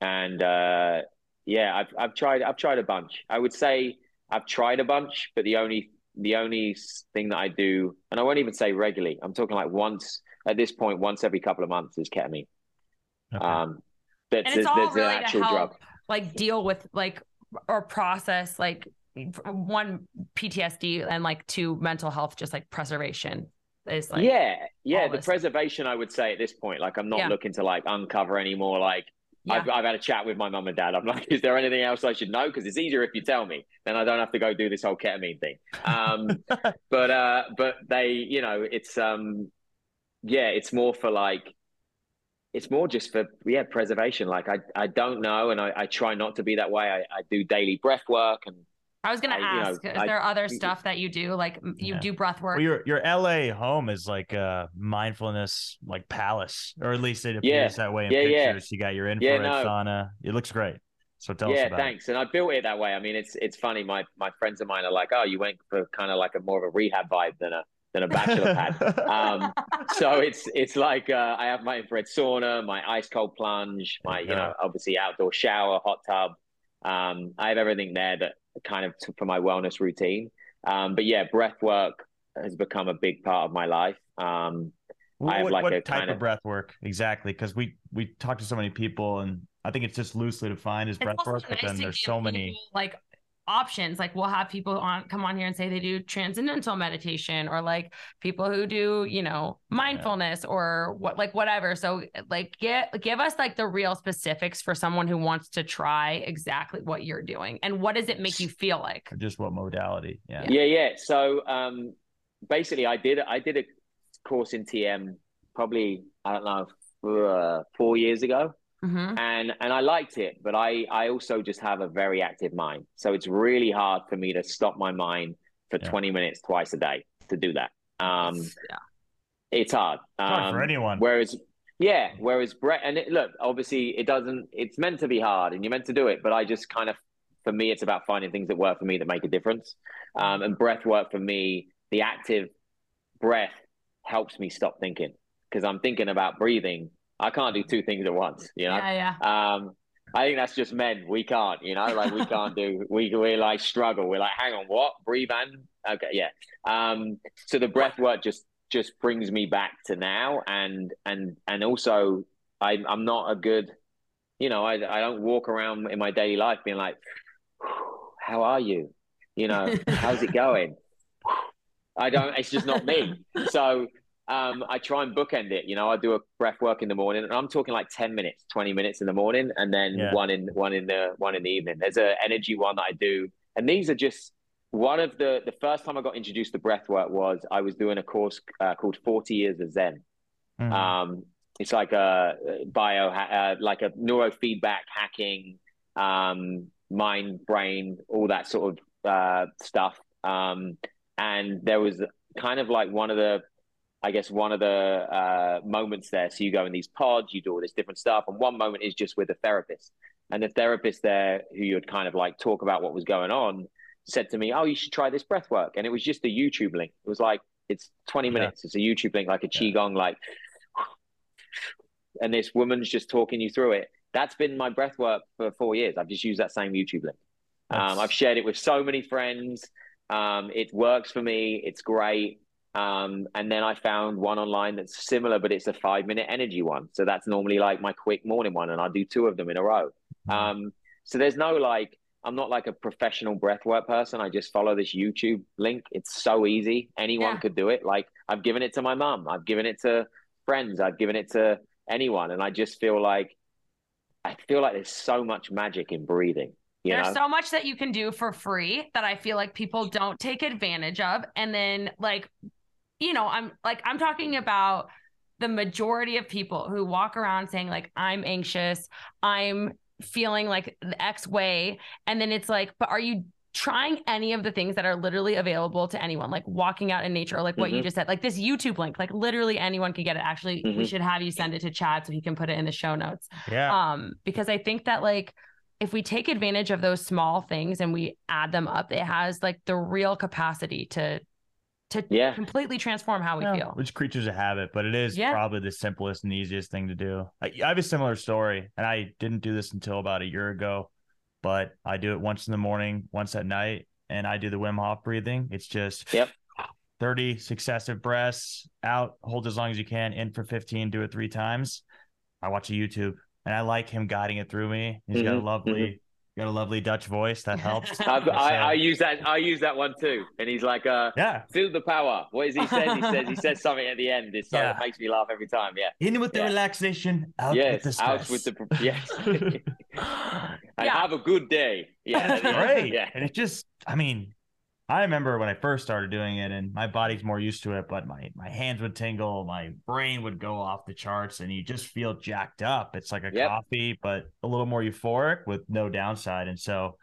and uh yeah i've i've tried i've tried a bunch i would say I've tried a bunch, but the only the only thing that I do, and I won't even say regularly. I'm talking like once at this point, once every couple of months is ketamine. Okay. Um, that's and it's all really actual to help, drug. Like deal with like or process like one PTSD and like two mental health, just like preservation. Is like yeah, yeah. The preservation, I would say at this point, like I'm not yeah. looking to like uncover anymore. like yeah. I've, I've had a chat with my mum and dad. I'm like, is there anything else I should know? Because it's easier if you tell me. Then I don't have to go do this whole ketamine thing. Um, [laughs] but uh, but they, you know, it's um, yeah, it's more for like, it's more just for yeah preservation. Like I I don't know, and I, I try not to be that way. I, I do daily breath work and I was gonna I, ask, you know, is there other stuff that you do? Like you yeah. do breath work? Well, your your LA home is like a mindfulness like palace, or at least it appears yeah. that way in yeah, pictures. You got your infrared no. sauna. It looks great. So tell yeah, us about Yeah, thanks. It. And I built it that way. I mean, it's it's funny. My my friends of mine are like, oh, you went for kind of like a more of a rehab vibe than a than a bachelor pad. [laughs] Um, so it's it's like uh, I have my infrared sauna, my ice cold plunge, my you know obviously outdoor shower, hot tub. Um, I have everything there that kind of for my wellness routine. Um, but yeah, breath work has become a big part of my life. Um, What, I have like what a type kind of of- breath work exactly? Because we we talked to so many people, and I think it's just loosely defined as It's breath also work. But then there's so many. people, like options. Like we'll have people on come on here and say they do transcendental meditation or like people who do, you know, mindfulness or what like whatever. So like get give us like the real specifics for someone who wants to try exactly what you're doing and what does it make you feel like? or just what modality? Yeah. Yeah, yeah. So um, basically, I did I did a course in TM probably I don't know uh, four years ago, Mhm. and and I liked it, but I I also just have a very active mind, so it's really hard for me to stop my mind for Yeah. 20 minutes twice a day to do that. Um, yeah. it's hard. It's hard for Um, anyone. Whereas, yeah, whereas Brett, and it, look, obviously, it doesn't. It's meant to be hard, and you're meant to do it. But I just kind of, for me, it's about finding things that work for me that make a difference. Um, and breath work for me, the active breath helps me stop thinking because I'm thinking about breathing. I can't do two things at once, you know. Yeah, yeah. Um, I think that's just men. We can't, you know, like we can't do. [laughs] We we like struggle. We're like, hang on, what? Breathe and okay, yeah. Um, so the breath work just just brings me back to now, and and and also I I'm not a good, you know, I I don't walk around in my daily life being like, how are you? You know, [laughs] how's it going? I don't. It's just not me. [laughs] So um, I try and bookend it. You know, I do a breath work in the morning, and I'm talking like ten minutes, twenty minutes in the morning, and then Yeah. one in one in the one in the evening. There's a energy one that I do, and these are just one of the the first time I got introduced to breath work was I was doing a course uh, called Forty Years of Zen. Mhm. Um, it's like a bio, uh, like a neurofeedback hacking, um, mind, brain, all that sort of uh, stuff. Um, and there was kind of like one of the, I guess, one of the uh, moments there. So you go in these pods, you do all this different stuff, and one moment is just with a therapist. And the therapist there, who you'd kind of like talk about what was going on, said to me, "Oh, you should try this breath work." And it was just a YouTube link. It was like it's 20 Yeah. minutes. It's a YouTube link, like a Yeah. qigong, like and this woman's just talking you through it. That's been my breath work for four years. I've just used that same YouTube link. Um, I've shared it with so many friends. Um, it works for me. It's great. Um, and then I found one online that's similar, but it's a five minute energy one. So that's normally like my quick morning one, and I do two of them in a row. Um, so there's no like, I'm not like a professional breathwork person. I just follow this YouTube link. It's so easy. Anyone Yeah. could do it. Like I've given it to my mum. I've given it to friends. I've given it to anyone. And I just feel like, I feel like there's so much magic in breathing. You There's know? so much that you can do for free that I feel like people don't take advantage of. And then like, you know, I'm like I'm talking about the majority of people who walk around saying like I'm anxious, I'm feeling like the X way, and then it's like, but are you trying any of the things that are literally available to anyone, like walking out in nature, or like what you Mhm. just said, like this YouTube link, like literally anyone can get it. Actually, we Mhm. should have you send it to Chad so he can put it in the show notes yeah. um because i think that like if we take advantage of those small things and we add them up it has like the real capacity to to Yeah. completely transform how we Yeah, feel We're just creatures of habit, but it is Yeah. probably the simplest and easiest thing to do. I, I have a similar story, and I didn't do this until about a year ago, but I do it once in the morning, once at night, and I do the Wim Hof breathing. It's just Yep. 30 successive breaths out, hold as long as you can, in for 15, do it three times. I watch a YouTube, and I like him guiding it through me. He's got a Mhm, lovely, got a lovely Dutch voice that helps. [laughs] I've, I, I use that. I use that one too. And he's like, uh, yeah, feel the power. What is he says? He says he [laughs] says something at the end. It's Yeah. it makes me laugh every time. Yeah. in with the Yeah. relaxation, out with the stress. Out with the yes. [laughs] and Yeah. have a good day. Yeah. That's at the end. great. Yeah. And it just, I mean, I remember when I first started doing it and my body's more used to it, but my, my hands would tingle, my brain would go off the charts, and you just feel jacked up. It's like a Yep. coffee, but a little more euphoric with no downside. And so,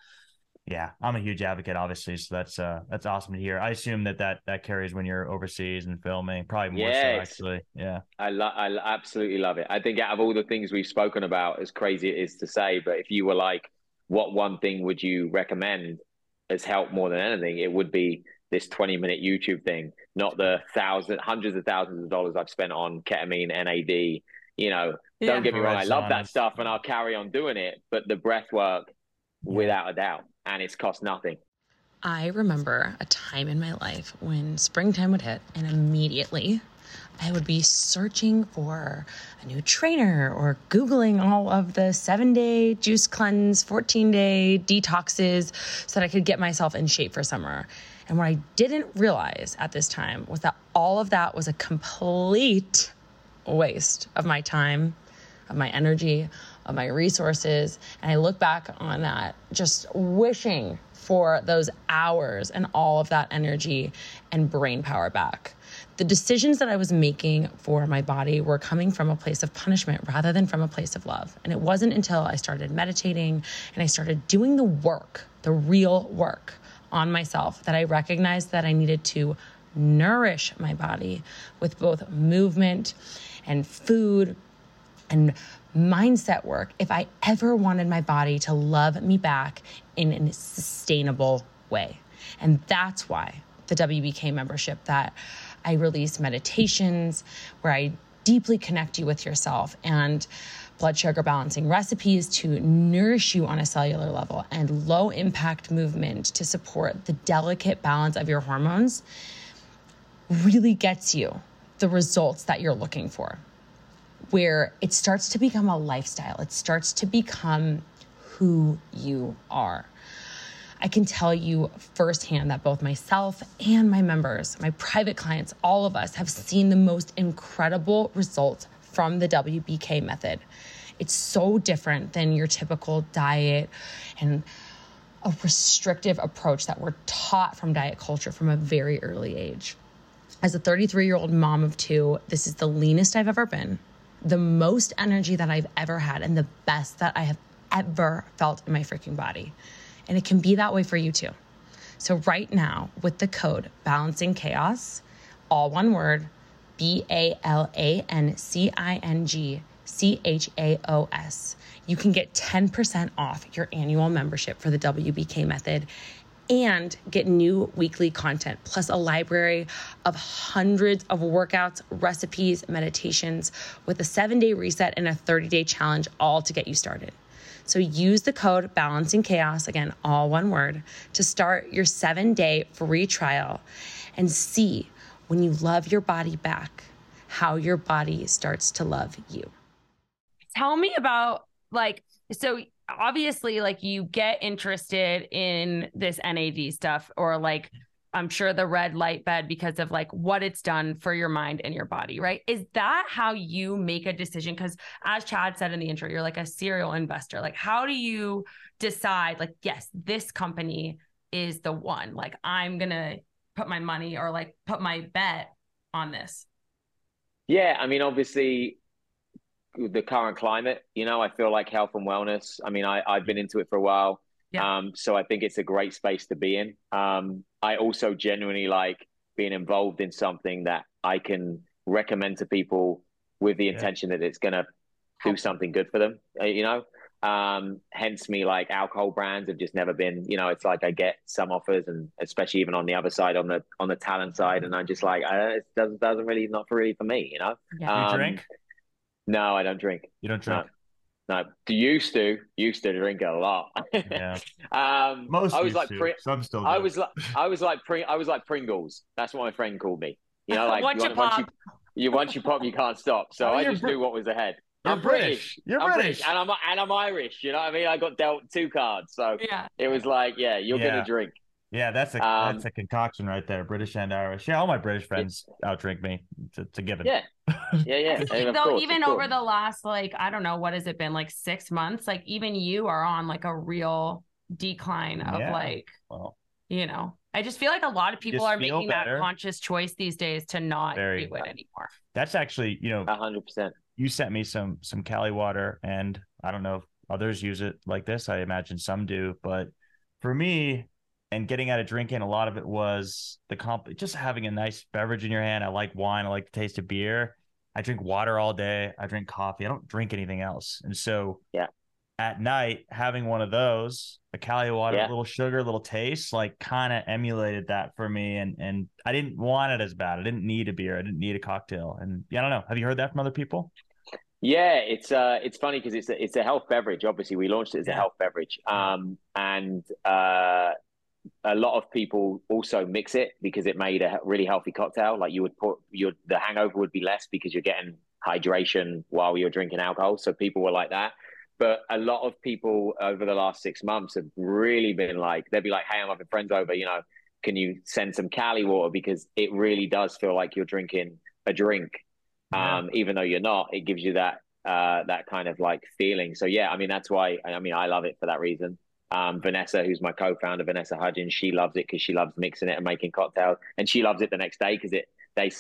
yeah, I'm a huge advocate, obviously. So that's uh that's awesome to hear. I assume that that that carries when you're overseas and filming, probably more so actually. Yeah, I lo- I absolutely love it. I think out of all the things we've spoken about, as crazy it is to say, but if you were like, what one thing would you recommend has helped more than anything? It would be this 20 minute YouTube thing, not the thousand, hundreds hundreds of thousands of dollars I've spent on ketamine, NAD. You know, Yeah. don't get me wrong, I love that stuff and I'll carry on doing it, but the breath work, without a doubt, and it's cost nothing. I remember a time in my life when springtime would hit and immediately I would be searching for a new trainer or Googling all of the seven day juice cleanse, 14 day detoxes so that I could get myself in shape for summer. And what I didn't realize at this time was that all of that was a complete waste of my time, of my energy, of my resources. And I look back on that just wishing for those hours and all of that energy and brain power back. The decisions that I was making for my body were coming from a place of punishment rather than from a place of love. And it wasn't until I started meditating and I started doing the work, the real work on myself, that I recognized that I needed to nourish my body with both movement and food and mindset work if I ever wanted my body to love me back in a sustainable way. And that's why the WBK membership that I release meditations where I deeply connect you with yourself and blood sugar balancing recipes to nourish you on a cellular level and low impact movement to support the delicate balance of your hormones really gets you the results that you're looking for where it starts to become a lifestyle. It starts to become who you are. I can tell you firsthand that both myself and my members, my private clients, all of us have seen the most incredible results from the WBK method. It's so different than your typical diet and a restrictive approach that we're taught from diet culture from a very early age. As a 33 year old mom of two, this is the leanest I've ever been the most energy that I've ever had and the best that I have ever felt in my freaking body. And it can be that way for you too. So, right now, with the code Balancing Chaos, all one word, B A L A N C I N G C H A O S, you can get 10% off your annual membership for the WBK method and get new weekly content, plus a library of hundreds of workouts, recipes, meditations with a seven day reset and a 30 day challenge, all to get you started. So use the code Balancing Chaos, again, all one word, to start your seven day free trial and see when you love your body back, how your body starts to love you. Tell me about like, so obviously like you get interested in this NAD stuff or like I'm sure the red light bed because of like what it's done for your mind and your body, right? Is that how you make a decision? Because as Chad said in the intro, you're like a serial investor. Like, how do you decide, like, yes, this company is the one? Like, I'm going to put my money or like put my bet on this? Yeah. I mean, obviously, the current climate. You know, I feel like health and wellness. I mean, I, I've been into it for a while. Yeah. Um, so I think it's a great space to be in. Um, I also genuinely like being involved in something that I can recommend to people with the intention yeah. that it's going to do something good for them. Uh, you know, um, hence me like alcohol brands have just never been. You know, it's like I get some offers, and especially even on the other side, on the on the talent side, and I'm just like, uh, it doesn't doesn't really not for really for me. You know, yeah. you drink. No, I don't drink. You don't drink. No, no. used to used to drink a lot. yeah. [laughs] um, Most I was like Pri- some still. Do. I was like I was like Pring- I was like Pringles. That's what my friend called me. You know, [laughs] like once, you, once you, you once you pop, you can't stop. So oh, I just Br- knew what was ahead. You're I'm British. British. You're I'm British. British. and I'm and I'm Irish. You know what I mean? I got dealt two cards, so yeah. it was like, yeah, you're yeah. gonna drink. Yeah, that's a um, that's a concoction right there, British and Irish. Yeah, all my British friends yeah. outdrink me. It's, it's a given. Yeah, yeah, yeah. [laughs] Though course, even over the last like I don't know what has it been like six months, like even you are on like a real decline of yeah. like, well, you know, I just feel like a lot of people are making better. that conscious choice these days to not Very, do it anymore. That's actually, you know, hundred percent. You sent me some some Caliwater, and I don't know if others use it like this. I imagine some do, but for me, and getting out of drinking, a lot of it was the comp, just having a nice beverage in your hand. I like wine. I like the taste of beer. I drink water all day. I drink coffee. I don't drink anything else. And so, yeah, at night, having one of those, a Caliwater, yeah. a little sugar, a little taste, like kind of emulated that for me. And and I didn't want it as bad. I didn't need a beer. I didn't need a cocktail. And yeah, I don't know. Have you heard that from other people? Yeah, it's uh, it's funny because it's a, it's a health beverage. Obviously, we launched it as yeah. a health beverage. Um, and uh, a lot of people also mix it because it made a really healthy cocktail. Like you would put your the hangover would be less because you're getting hydration while you're drinking alcohol. So people were like that. But a lot of people over the last six months have really been like, they'd be like, "Hey, I'm having friends over. You know, can you send some Caliwater because it really does feel like you're drinking a drink, yeah. um, even though you're not. It gives you that uh, that kind of like feeling. So yeah, I mean that's why I mean I love it for that reason. Um, Vanessa, who's my co-founder, Vanessa Hudgens, she loves it because she loves mixing it and making cocktails, and she loves it the next day because it they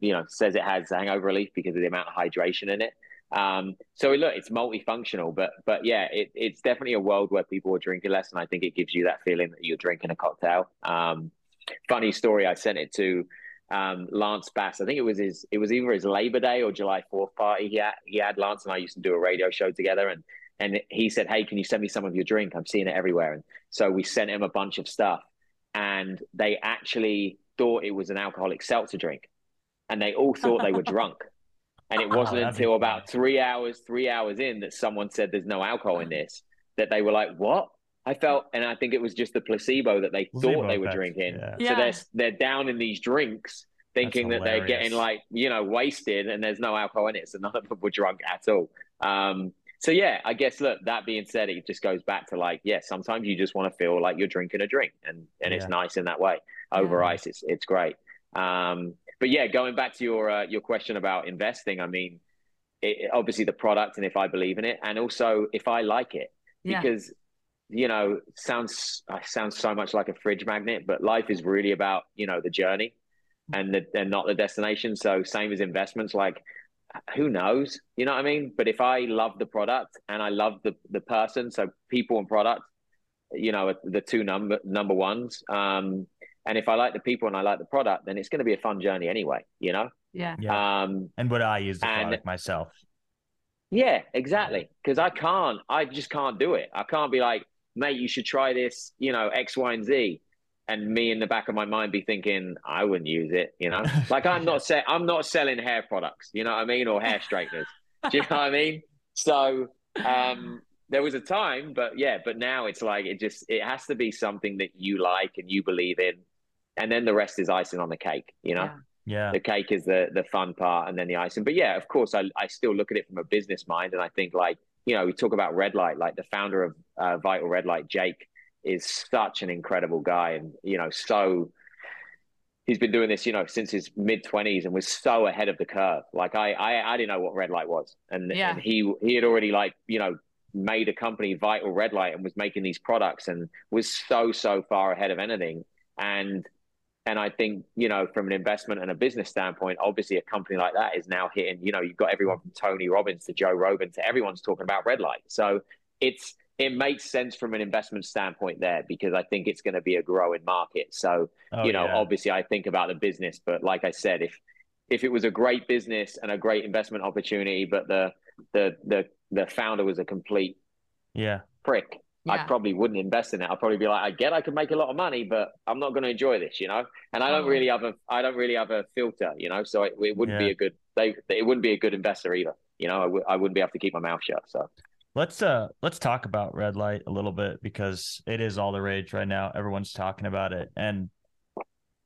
you know says it has hangover relief because of the amount of hydration in it. Um, so look, it's multifunctional, but but yeah, it, it's definitely a world where people are drinking less, and I think it gives you that feeling that you're drinking a cocktail. Um, funny story, I sent it to um, Lance Bass. I think it was his. It was either his Labor Day or July Fourth party. He had he had Lance and I used to do a radio show together, and and he said, "Hey, can you send me some of your drink? I'm seeing it everywhere." And so we sent him a bunch of stuff, and they actually thought it was an alcoholic seltzer drink, and they all thought they were [laughs] drunk. And it wasn't oh, until about three hours, three hours in that someone said there's no alcohol in this that they were like, "What?" I felt, and I think it was just the placebo that they placebo thought they were drinking. Yeah. So they're they're down in these drinks, thinking that they're getting like you know wasted, and there's no alcohol in it, so none of them were drunk at all. Um, so yeah, I guess look. That being said, it just goes back to like, yeah, sometimes you just want to feel like you're drinking a drink, and and yeah. it's nice in that way. Over yeah. ice, it's it's great. Um, but yeah, going back to your uh, your question about investing, I mean, it, obviously the product and if I believe in it, and also if I like it, yeah. because you know, sounds sounds so much like a fridge magnet, but life is really about you know the journey and the, and not the destination. So same as investments, like who knows, you know what I mean? But if I love the product and I love the the person, so people and product, you know, the two number number ones. Um, and if I like the people and I like the product, then it's going to be a fun journey anyway, you know? Yeah. yeah. Um, and would I use the and, product myself? Yeah, exactly. Because I can't, I just can't do it. I can't be like, mate, you should try this, you know, X, Y, and Z. And me in the back of my mind be thinking, I wouldn't use it, you know? [laughs] Like I'm not say I'm not selling hair products, you know what I mean, or hair straighteners. [laughs] Do you know what I mean? So um there was a time, but yeah, but now it's like it just it has to be something that you like and you believe in, and then the rest is icing on the cake. You know, yeah, yeah. the cake is the the fun part, and then the icing. But yeah, of course, I I still look at it from a business mind, and I think like you know, we talk about Red Light, like the founder of uh, Vital Red Light, Jake, is such an incredible guy, and you know, so he's been doing this, you know, since his mid twenties, and was so ahead of the curve. Like I, I, I didn't know what Red Light was, and, yeah. and he he had already like you know made a company Vital Red Light and was making these products and was so so far ahead of anything, and and I think, you know, from an investment and a business standpoint, obviously a company like that is now hitting, you know, you've got everyone from Tony Robbins to Joe Rogan to everyone's talking about red light. So it's, it makes sense from an investment standpoint there because I think it's going to be a growing market. So, oh, you know, yeah. obviously I think about the business, but like I said, if, if it was a great business and a great investment opportunity, but the, the, the, the founder was a complete yeah prick, yeah. I probably wouldn't invest in it. I'd probably be like, I get I could make a lot of money, but I'm not going to enjoy this, you know. And I don't oh. really have a, I don't really have a filter, you know. So it, it wouldn't yeah. be a good, they, it wouldn't be a good investor either, you know. I w- I wouldn't be able to keep my mouth shut. So let's uh let's talk about red light a little bit because it is all the rage right now. Everyone's talking about it, and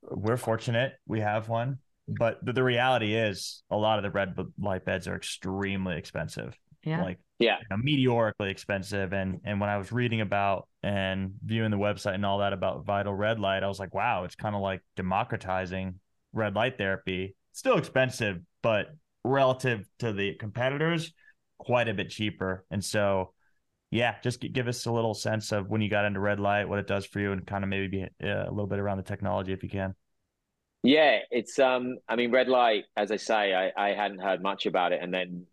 we're fortunate we have one. But the, the reality is, a lot of the red light beds are extremely expensive. Yeah. Like yeah you know, meteorically expensive and and when i was reading about and viewing the website and all that about vital red light i was like wow it's kind of like democratizing red light therapy still expensive but relative to the competitors quite a bit cheaper and so yeah just give us a little sense of when you got into red light what it does for you and kind of maybe be uh, a little bit around the technology if you can yeah it's um i mean red light as i say i i hadn't heard much about it and then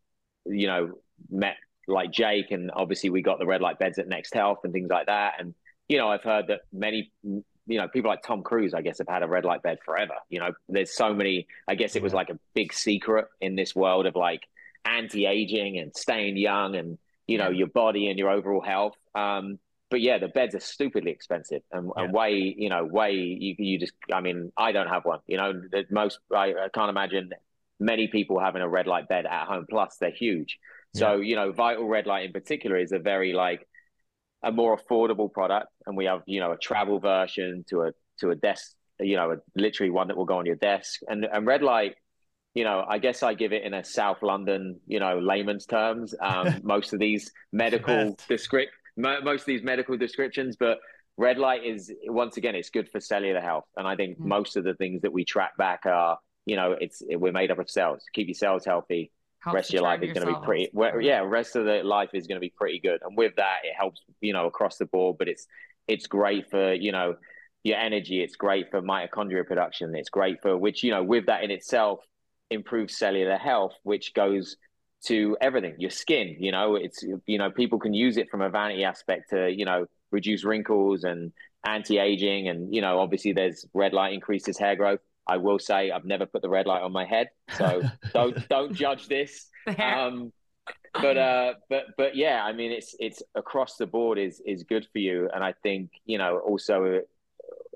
you know met like Jake, and obviously we got the red light beds at Next Health and things like that. And you know, I've heard that many, you know, people like Tom Cruise, I guess, have had a red light bed forever. You know, there's so many. I guess it was like a big secret in this world of like anti-aging and staying young, and you know, your body and your overall health. Um, but yeah, the beds are stupidly expensive and, yeah. and way, you know, way you you just. I mean, I don't have one. You know, most I, I can't imagine many people having a red light bed at home. Plus, they're huge. So, you know, Vital Red Light in particular is a very like a more affordable product, and we have you know a travel version to a to a desk, you know, a, literally one that will go on your desk, and and red light. You know, I guess I give it in a South London, you know, layman's terms. Um, [laughs] most of these medical descript, most of these medical descriptions, but red light is once again, it's good for cellular health, and I think mm. most of the things that we track back are, you know, it's we're made up of cells. Keep your cells healthy, rest of your life is going to be pretty well, yeah rest of the life is going to be pretty good and with that it helps you know across the board but it's it's great for you know your energy it's great for mitochondria production it's great for which you know with that in itself improves cellular health which goes to everything your skin you know it's you know people can use it from a vanity aspect to you know reduce wrinkles and anti-aging and you know obviously there's red light increases hair growth. I will say I've never put the red light on my head, so [laughs] don't don't judge this. Um, but uh, but but yeah, I mean, it's it's across the board is is good for you, and I think you know also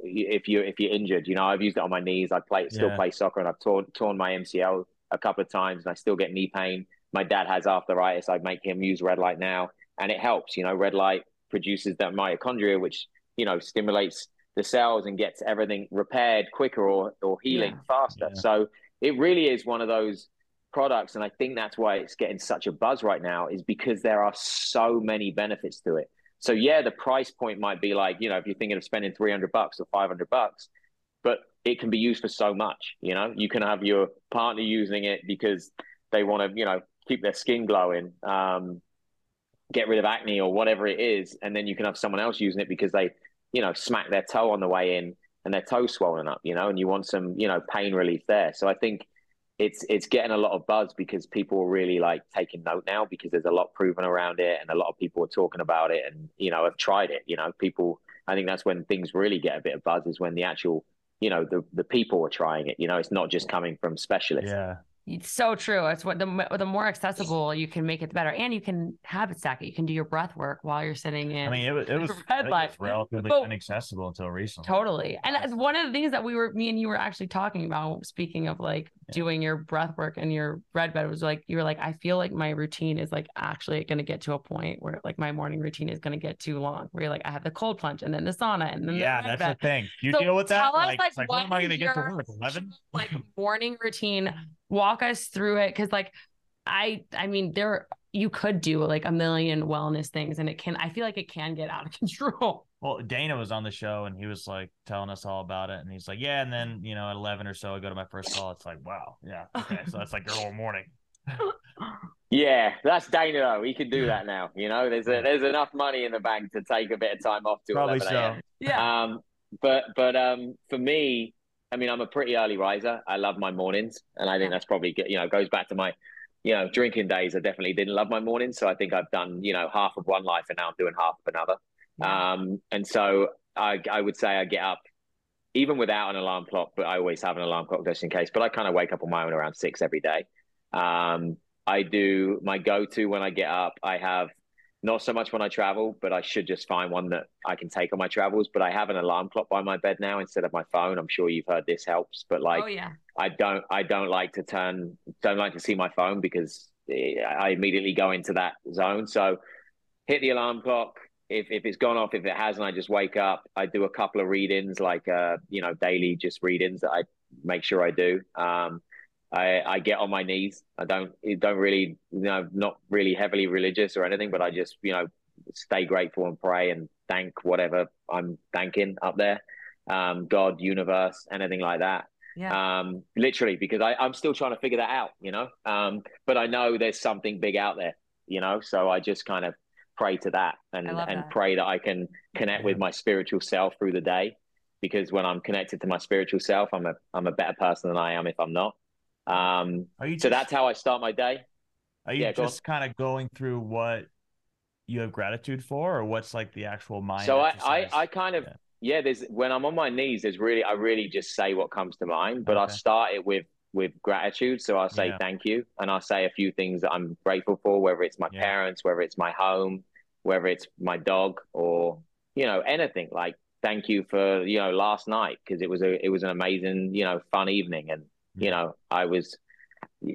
if you if you're injured, you know, I've used it on my knees. I play still yeah. play soccer, and I've torn torn my MCL a couple of times, and I still get knee pain. My dad has arthritis. I make him use red light now, and it helps. You know, red light produces that mitochondria, which you know stimulates the cells and gets everything repaired quicker or or healing yeah. faster. Yeah. So it really is one of those products, and I think that's why it's getting such a buzz right now, is because there are so many benefits to it. So yeah, the price point might be like you know if you're thinking of spending three hundred bucks or five hundred bucks, but it can be used for so much. You know, you can have your partner using it because they want to you know keep their skin glowing. Um, get rid of acne or whatever it is and then you can have someone else using it because they you know, smack their toe on the way in and their toe swollen up, you know, and you want some, you know, pain relief there. So I think it's it's getting a lot of buzz because people are really like taking note now because there's a lot proven around it and a lot of people are talking about it and you know have tried it. You know, people. I think that's when things really get a bit of buzz is when the actual you know the the people are trying it. You know, it's not just coming from specialists. Yeah, it's so true. It's what the the more accessible you can make it, the better. And you can habit stack it. You can do your breath work while you're sitting in. I mean, it was it [laughs] was red light, relatively but, inaccessible until recently. Totally. And that's one of the things that we were, me and you were actually talking about. Speaking of like yeah. doing your breath work and your red bed was like you were like, I feel like my routine is like actually going to get to a point where like my morning routine is going to get too long. Where you're like, I have the cold plunge and then the sauna and then yeah, the that's bed. the thing. You so deal with that. Like, us, like, like when am I going to get to work? Eleven. [laughs] Like morning routine walk us through it. Because like i i mean there you could do like a million wellness things and it can i feel like it can get out of [laughs] control. Well dana was on the show and he was like telling us all about it and he's like yeah. And then you know at 11 or so i go to my first call. It's like wow. Yeah. Okay. So that's like your whole morning. [laughs] Yeah. That's dana though. He can do that now. You know there's a, there's enough money in the bank to take a bit of time off to Probably 11 so. yeah. Um but but um for me I mean, I'm a pretty early riser. I love my mornings, and I think that's probably you know goes back to my you know drinking days. I definitely didn't love my mornings, so I think I've done you know half of one life, and now I'm doing half of another. Um, and so I I would say I get up even without an alarm clock, but I always have an alarm clock just in case. But I kind of wake up on my own around six every day. Um, I do my go to when I get up. I have not so much when I travel, but I should just find one that I can take on my travels. But I have an alarm clock by my bed now instead of my phone. I'm sure you've heard this helps, but like, oh, yeah. I don't, I don't like to turn, don't like to see my phone because I immediately go into that zone. So hit the alarm clock. If, if it's gone off, if it hasn't, I just wake up. I do a couple of readings, like uh, you know, daily just readings that I make sure I do. Um, I, I get on my knees. I don't don't really you know not really heavily religious or anything, but I just you know stay grateful and pray and thank whatever I'm thanking up there, um, God, universe, anything like that. Yeah. Um, literally, because I, I'm still trying to figure that out, you know. Um, but I know there's something big out there, you know. So I just kind of pray to that and and that. pray that I can connect with my spiritual self through the day. Because when I'm connected to my spiritual self, I'm a I'm a better person than I am if I'm not. Um, so just, that's how I start my day. Are you yeah, just kind of going through what you have gratitude for, or what's like the actual mind? So I, I, I, kind of, yeah. yeah. There's when I'm on my knees, there's really, I really just say what comes to mind, but okay. I start it with with gratitude. So I'll say yeah. thank you, and I'll say a few things that I'm grateful for, whether it's my parents, whether it's my home, whether it's my dog, or you know anything like thank you for you know last night because it was a it was an amazing you know fun evening and you know, I was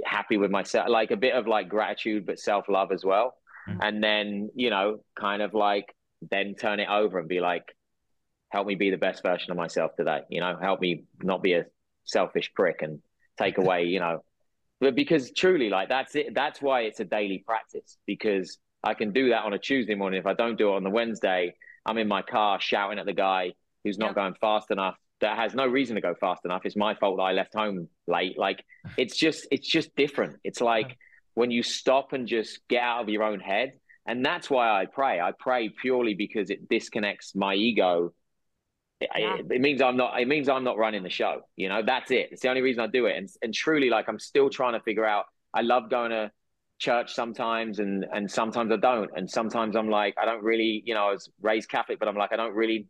happy with myself, like a bit of like gratitude, but self love as well. Mm-hmm. And then, you know, kind of like then turn it over and be like, help me be the best version of myself today. You know, help me not be a selfish prick and take away, you know, but because truly, like that's it. That's why it's a daily practice because I can do that on a Tuesday morning. If I don't do it on the Wednesday, I'm in my car shouting at the guy who's not going fast enough. That has no reason to go fast enough. It's my fault that I left home late. Like [laughs] it's just, it's just different. It's like when you stop and just get out of your own head. And that's why I pray. I pray purely because it disconnects my ego yeah. it, it, means I'm not. It means I'm not running the show. You know, that's it. It's the only reason I do it. And and truly, like I'm still trying to figure out. I love going to church sometimes, and and sometimes I don't. And sometimes I'm like, I don't really. You know, I was raised Catholic, but I'm like, I don't really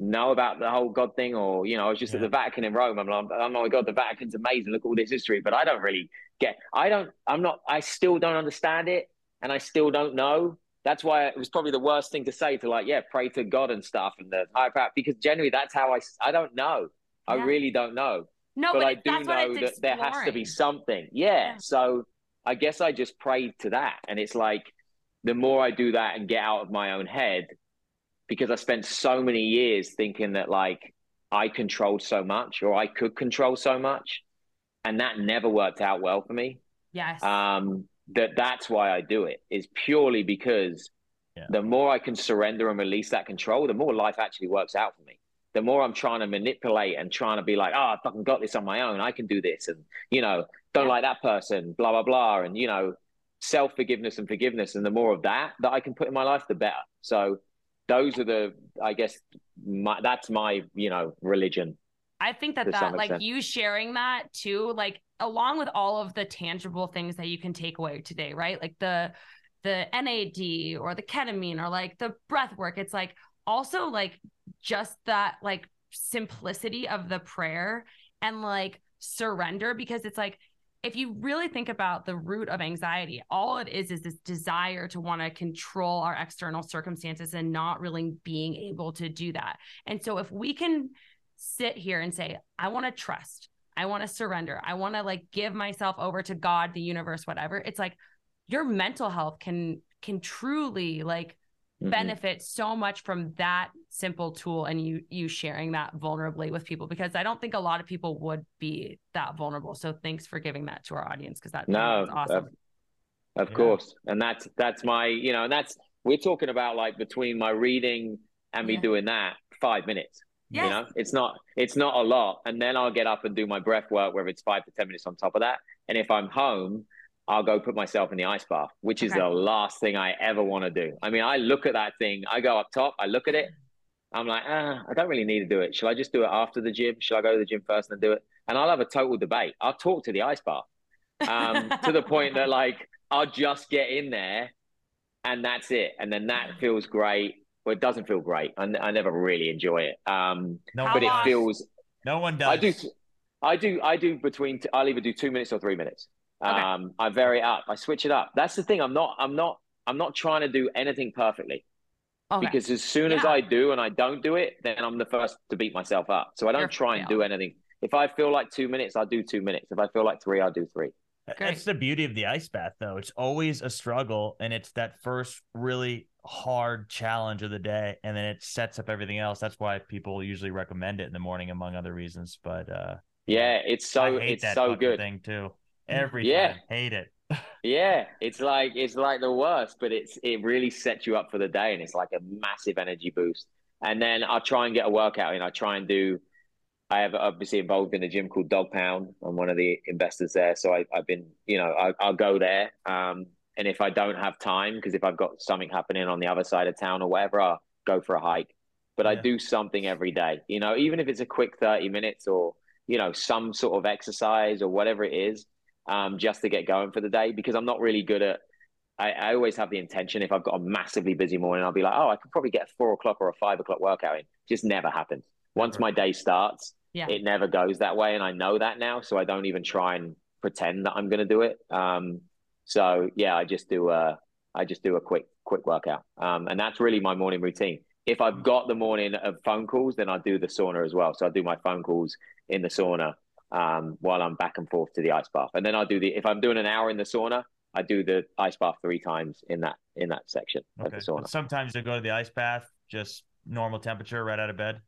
know about the whole God thing, or you know, I was just yeah. at the Vatican in Rome. I'm like, oh my God, the Vatican's amazing. Look at all this history, but I don't really get. I don't. I'm not. I still don't understand it, and I still don't know that's why it was probably the worst thing to say to like, yeah, pray to God and stuff and the higher power because generally that's how I, I don't know. Yeah. I really don't know. No, but, but I do know that there has to be something. Yeah. yeah. So I guess I just prayed to that. And it's like the more I do that and get out of my own head, because I spent so many years thinking that like I controlled so much or I could control so much. And that never worked out well for me. Yes. Um, that that's why I do it is purely because yeah. the more I can surrender and release that control, the more life actually works out for me. The more I'm trying to manipulate and trying to be like, oh, I fucking got this on my own. I can do this. And, you know, don't yeah. like that person, blah, blah, blah. And, you know, self forgiveness and forgiveness. And the more of that that I can put in my life, the better. So those are the, I guess, my, that's my, you know, religion. I think that that, like you sharing that too, like along with all of the tangible things that you can take away today, right? Like the the NAD or the ketamine or like the breath work. It's like also like just that like simplicity of the prayer and like surrender because it's like if you really think about the root of anxiety, all it is is this desire to want to control our external circumstances and not really being able to do that. And so, if we can sit here and say, I want to trust, I want to surrender. I want to like give myself over to God, the universe, whatever. It's like your mental health can can truly like mm-hmm. benefit so much from that simple tool and you you sharing that vulnerably with people because I don't think a lot of people would be that vulnerable. So thanks for giving that to our audience because that no, awesome. Of, of yeah. course. And that's that's my, you know, and that's we're talking about like between my reading and me yeah. doing that, five minutes. Yes. You know, it's not it's not a lot. And then I'll get up and do my breath work, whether it's five to ten minutes on top of that. And if I'm home, I'll go put myself in the ice bath, which is okay. the last thing I ever want to do. I mean, I look at that thing, I go up top, I look at it, I'm like, ah, I don't really need to do it. Shall I just do it after the gym? Shall I go to the gym first and do it? And I'll have a total debate. I'll talk to the ice bath um, [laughs] to the point that like I'll just get in there and that's it. And then that feels great well, it doesn't feel great. I, I never really enjoy it. Um, no, but it feels. No one does. I do. I do. I do between. I'll either do two minutes or three minutes. Okay. Um, I vary up. I switch it up. That's the thing. I'm not. I'm not. I'm not trying to do anything perfectly. Okay. Because as soon as. I do and I don't do it, then I'm the first to beat myself up. So I don't You're try and do anything. If I feel like two minutes, I'll do two minutes. If I feel like three, I'll do three. That's the beauty of the ice bath, though. It's always a struggle, and it's that first really hard challenge of the day, and then it sets up everything else. That's why people usually recommend it in the morning, among other reasons. But uh, yeah, it's so it's so good thing too. Every yeah, time. hate it. [laughs] yeah, it's like it's like the worst, but it's it really sets you up for the day, and it's like a massive energy boost. And then I try and get a workout in. I try and do I have obviously involved in a gym called Dogpound. I'm one of the investors there, so I, have been, you know, I, will go there. Um, and if I don't have time, because if I've got something happening on the other side of town or whatever, I'll go for a hike. But yeah. I do something every day, you know, even if it's a quick 30 minutes or you know some sort of exercise or whatever it is, um, just to get going for the day. Because I'm not really good at. I, I always have the intention if I've got a massively busy morning, I'll be like, oh, I could probably get a four o'clock or a five o'clock workout in. Just never happens. Once my day starts, yeah. it never goes that way. And I know that now. So I don't even try and pretend that I'm going to do it. Um, so yeah, I just do a, I just do a quick, quick workout. Um, and that's really my morning routine. If I've got the morning of phone calls, then I do the sauna as well. So I do my phone calls in the sauna um, while I'm back and forth to the ice bath. And then I'll do the, if I'm doing an hour in the sauna, I do the ice bath three times in that in that section of Okay. the sauna. But sometimes you go to the ice bath, just normal temperature, right out of bed.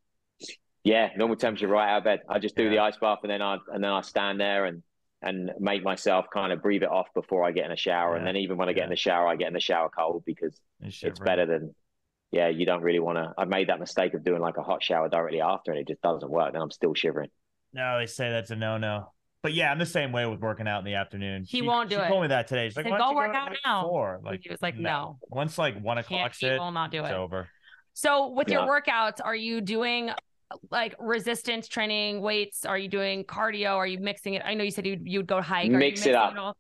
Yeah, normal temperature right out of bed. I just do Yeah. the ice bath and then I and then I stand there and and make myself kind of breathe it off before I get in a shower. And then even when I get Yeah. in the shower, I get in the shower cold because it's better than yeah, you don't really want to. I made that mistake of doing like a hot shower directly after and it just doesn't work. Then I'm still shivering. No, they say that's a no no. But yeah, I'm the same way with working out in the afternoon. He She- won't do she it. told me that today. She's like, Said, "Why don't "Go work go out like, now." Four? Like he was like, no. Once like one Can't, o'clock's he hit, will not do it. it's it. over. So with your workouts, are you doing like resistance training, weights? Are you doing cardio? Are you mixing it? I know you said you'd you'd go hike. Are Mix it up. all?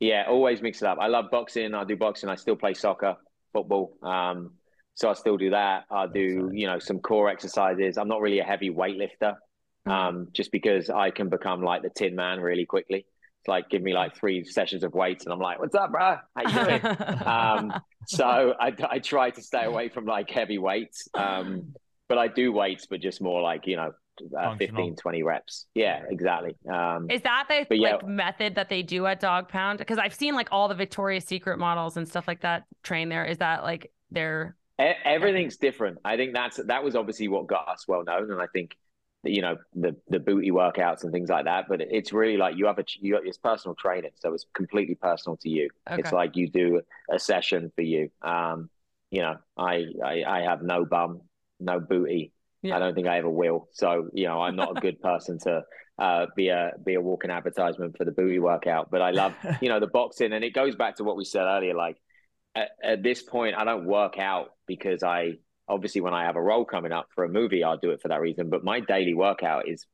Yeah, always mix it up. I love boxing. I do boxing. I still play soccer, football. Um, so I still do that. I do, you know, some core exercises. I'm not really a heavy weightlifter. Um, just because I can become like the Tin Man really quickly. It's like give me like three sessions of weights, and I'm like, "What's up, bro? How you doing?" [laughs] um, so I, I try to stay away from like heavy weights. Um, but I do weights, but just more like you know, uh, 15, 20 reps. Yeah, exactly. Um, Is that the But yeah. like method that they do at Dogpound? Because I've seen like all the Victoria's Secret models and stuff like that train there. Is that like their Everything's different. I think that's that was obviously what got us well known, and I think that, you know the the booty workouts and things like that. But it's really like you have a you it's personal training, so it's completely personal to you. okay? It's like you do a session for you. Um, you know, I I, I have no bum, no booty. Yeah. I don't think I ever will. So you know, I'm not a good person to uh, be a be a walking advertisement for the booty workout. But I love [laughs] you know the boxing, and it goes back to what we said earlier. Like at, at this point, I don't work out because I obviously when I have a role coming up for a movie, I'll do it for that reason. But my daily workout is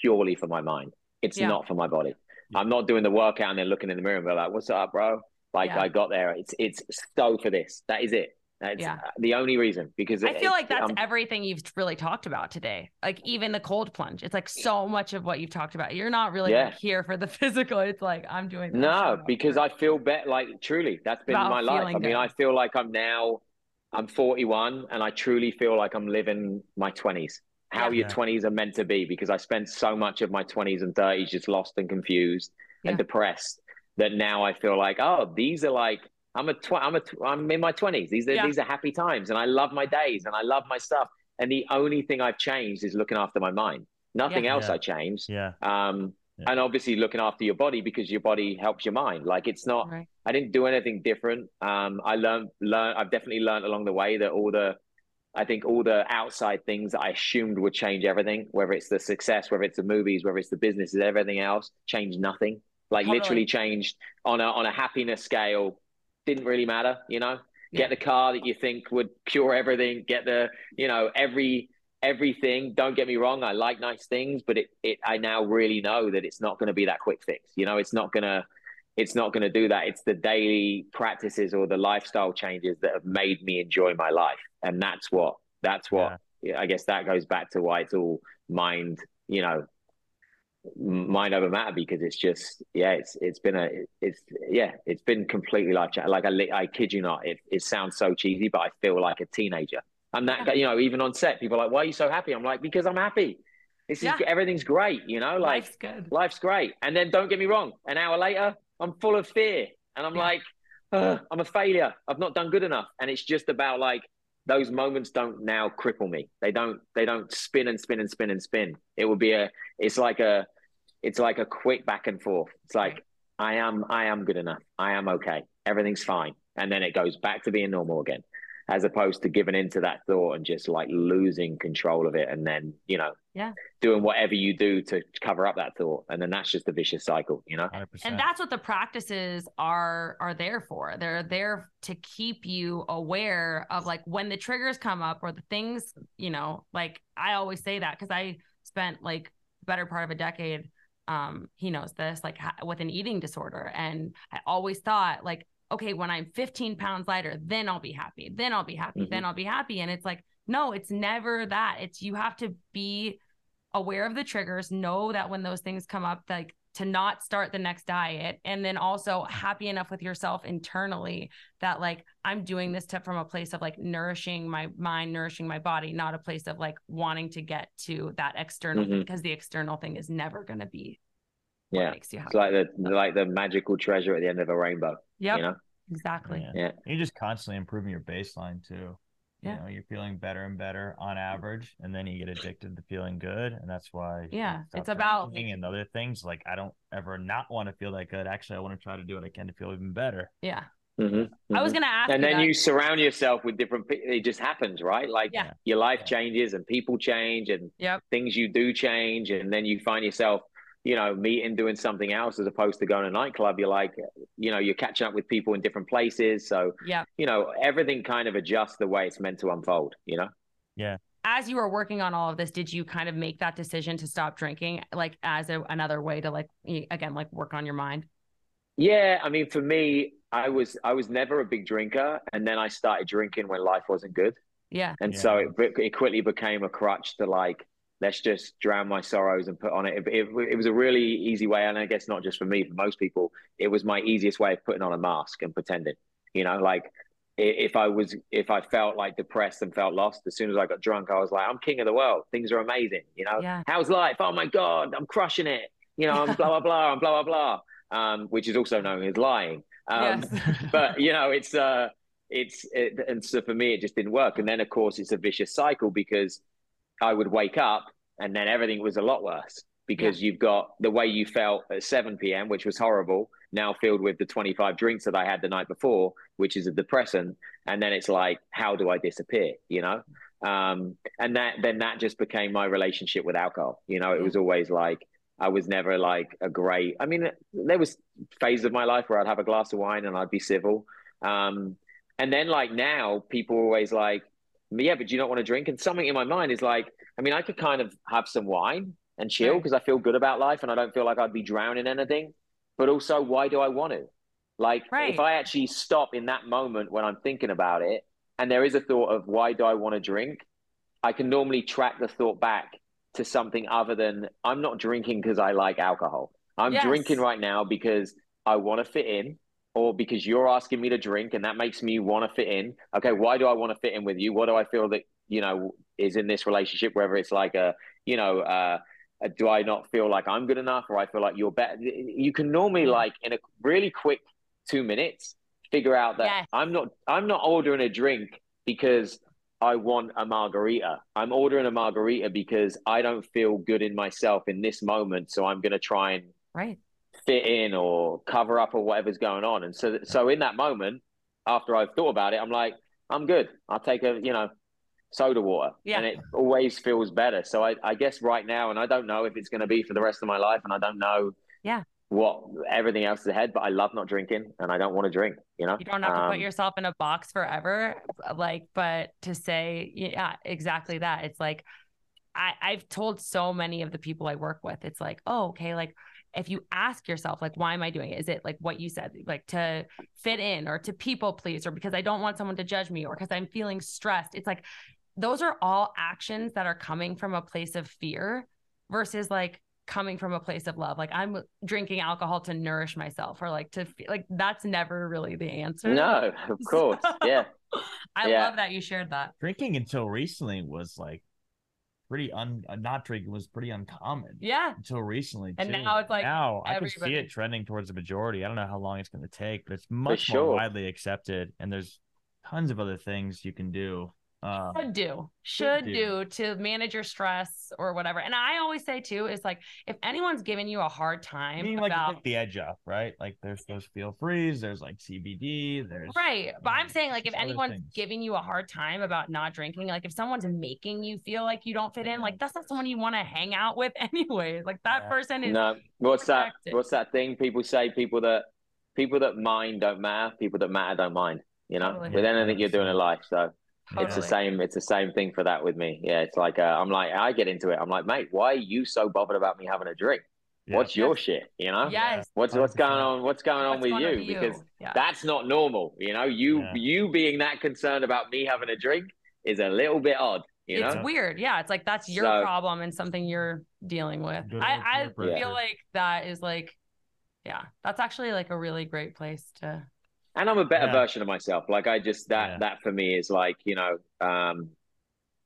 purely for my mind. It's Yeah. not for my body. I'm not doing the workout and then looking in the mirror and be like, "What's up, bro?" Like Yeah. I got there. It's it's so for this. That is it. That's Yeah. the only reason because I feel like that's everything you've really talked about today. Like even the cold plunge, it's like so much of what you've talked about. You're not really Yeah. like here for the [laughs] physical. It's like I'm doing this No, because I feel better. Like truly, that's been About my life. feeling I mean. I feel like I'm now, I'm 41, and I truly feel like I'm living my 20s. How Yeah. your Yeah. 20s are meant to be, because I spent so much of my 20s and 30s just lost and confused Yeah. and depressed. That now I feel like, oh, these are like I'm a tw- I'm a tw- I'm in my 20s. These are Yeah. these are happy times, and I love my days, and I love my stuff. And the only thing I've changed is looking after my mind. Nothing else Yeah. I changed. yeah. Um, Yeah. and obviously looking after your body because your body helps your mind. Like it's not. Right. I didn't do anything different. Um, I learned, learn. I've definitely learned along the way that all the, I think all the outside things that I assumed would change everything, whether it's the success, whether it's the movies, whether it's the businesses, everything else changed nothing. Like Totally. literally changed on a on a happiness scale. Didn't really matter, you know. Yeah. Get the car that you think would cure everything. Get the, you know, every everything. Don't get me wrong. I like nice things, but it, it I now really know that it's not going to be that quick fix. You know, it's not gonna it's not going to do that. It's the daily practices or the lifestyle changes that have made me enjoy my life, and that's what that's what yeah, I guess that goes back to why it's all mind. You know, mind over matter because it's just yeah it's it's been a it's yeah it's been completely life changing like I, I kid you not it, it sounds so cheesy but I feel like a teenager I'm that guy you know even on set people are like why are you so happy? I'm like because I'm happy. This is Yeah. everything's great you know like Life's good. life's great. And then don't get me wrong an hour later I'm full of fear. And I'm Yeah. like "Ugh, I'm a failure. I've not done good enough. And it's just about like those moments don't now cripple me. They don't they don't spin and spin and spin and spin. It would be a it's like a it's like a quick back and forth. It's like Right. i am i am good enough. I am okay. Everything's fine. And then it goes back to being normal again as opposed to giving into that thought and just like losing control of it and then you know Yeah. doing whatever you do to cover up that thought and then that's just a vicious cycle you know 100%. and that's what the practices are are there for they're there to keep you aware of like when the triggers come up or the things you know like i always say that because i spent like better part of a decade um he knows this like ha- with an eating disorder and i always thought like okay when i'm 15 pounds lighter then i'll be happy then i'll be happy then i'll be happy. And it's like no it's never that. It's you have to be aware of the triggers know that when those things come up like to not start the next diet and then also happy enough with yourself internally that like i'm doing this to, from a place of like nourishing my mind nourishing my body not a place of like wanting to get to that external Mhm. because the external thing is never going to be Yeah. makes you It's like the like the magical treasure at the end of a rainbow. Yeah. You know? exactly. Yeah. Yeah. You're just constantly improving your baseline too. Yeah. You know, you're feeling better and better on average, and then you get addicted to feeling good, and that's why. Yeah, it's about- drinking and other things. Like I don't ever not want to feel that good. Actually, I want to try to do what I can to feel even better. Yeah. Mhm, I was mhm. gonna ask and you then that. you surround yourself with different people. It just happens, right? Like Yeah. your life Yeah. changes and people change and Yep. things you do change. And then you find yourself, you know, meeting, doing something else as opposed to going to a nightclub. You're like, you know, you're catching up with people in different places. So, yeah, you know, everything kind of adjusts the way it's meant to unfold, you know? Yeah. As you were working on all of this, did you kind of make that decision to stop drinking, like as a, another way to like again, like work on your mind? Yeah, I mean, for me, I was I was never a big drinker, and then I started drinking when life wasn't good, Yeah. and Yeah. so it, it quickly became a crutch to like let's just drown my sorrows and put on it. It, it. it was a really easy way, and I guess not just for me, for most people, it was my easiest way of putting on a mask and pretending. You know, like if I was if I felt like depressed and felt lost, as soon as I got drunk, I was like, I'm king of the world. Things are amazing. You know, Yeah. how's life? Oh my god, I'm crushing it. You know, I'm blah blah blah, I'm blah blah blah. Um, which is also known as lying. Um, yes. [laughs] but you know, it's uh, it's it, and so for me, it just didn't work. And then of course, it's a vicious cycle because I would wake up and then everything was a lot worse because you've got the way you felt at 7 p.m., which was horrible, now filled with the 25 drinks that I had the night before, which is a depressant. And then it's like, how do I disappear? You know? Um, and that then that just became my relationship with alcohol. You know, it Yeah. was always like I was never like a great. I mean, there was phases of my life where I'd have a glass of wine and I'd be civil. Um, and then like now, people are always like, yeah, but do you not want to drink? And something in my mind is like, I mean, I could kind of have some wine and chill Right. because I feel good about life and I don't feel like I'd be drowning anything. But also, why do I want to? Like, Right. if I actually stop in that moment when I'm thinking about it, and there is a thought of why do I want to drink, I can normally track the thought back to something other than I'm not drinking because I like alcohol. I'm Yes. drinking right now because I want to fit in or because you're asking me to drink and that makes me want to fit in. Okay, why do I want to fit in with you? What do I feel that, you know, is in this relationship, whether it's like a, you know, uh, uh, do I not feel like I'm good enough or I feel like you're better? You can normally like in a really quick two minutes figure out that Yes. I'm not I'm not ordering a drink because I want a margarita. I'm ordering a margarita because I don't feel good in myself in this moment, so I'm going to try and Right. Fit in or cover up or whatever's going on. And so so in that moment, after I've thought about it, I'm like, I'm good. I'll take a you know soda water, Yeah. and it always feels better. So I, I guess right now, and I don't know if it's going to be for the rest of my life, and I don't know Yeah. what everything else is ahead, but I love not drinking, and I don't want to drink. You know, You don't have to put Um, yourself in a box forever. Like, but to say, yeah, exactly that. It's like, I, I've told so many of the people I work with, it's like, oh, okay, like if you ask yourself, like, why am I doing it? Is it like what you said, like to fit in or to people please, or because I don't want someone to judge me or because I'm feeling stressed? It's like, those are all actions that are coming from a place of fear versus like coming from a place of love. Like I'm drinking alcohol to nourish myself or like to feel like that's never really the answer. no, of [laughs] course, yeah. [laughs] I Yeah. love that you shared that. Drinking until recently was like pretty un uh, not drinking was pretty uncommon. Yeah. Until recently, And too. now it's like now I can see it trending towards the majority. I don't know how long it's going to take, but it's much sure. more widely accepted, and there's tons of other things you can do. Um, should do should do. do to manage your stress or whatever and i always say too is like if anyone's giving you a hard I time mean, like about take the edge off, right? Like there's those Feel Frees, there's like CBD, there's right but i'm um, saying like if anyone's things. giving you a hard time about not drinking like if someone's making you feel like you don't fit in like that's not someone you want to hang out with [laughs] anyway like that Yeah. person is No, what's that? What's that thing people say? People that people that mind don't matter. People that matter don't mind. You know, Totally. with anything you're doing in life. So it's the same. It's the same thing for that with me. Yeah, it's like uh, I'm like I get into it. I'm like, mate, why are you so bothered about me having a drink? Yeah. What's your shit? You know, yes what's what's going on? What's going on What's with going you? on with Because yeah. that's not normal. You know, you Yeah. you being that concerned about me having a drink is a little bit odd. You it's weird. Yeah. It's like that's your So- problem and something you're dealing with. I, I feel like that is like, yeah, that's actually like a really great place to. And I'm a better Yeah. version of myself. Like I just that Yeah. that for me is like you know, um,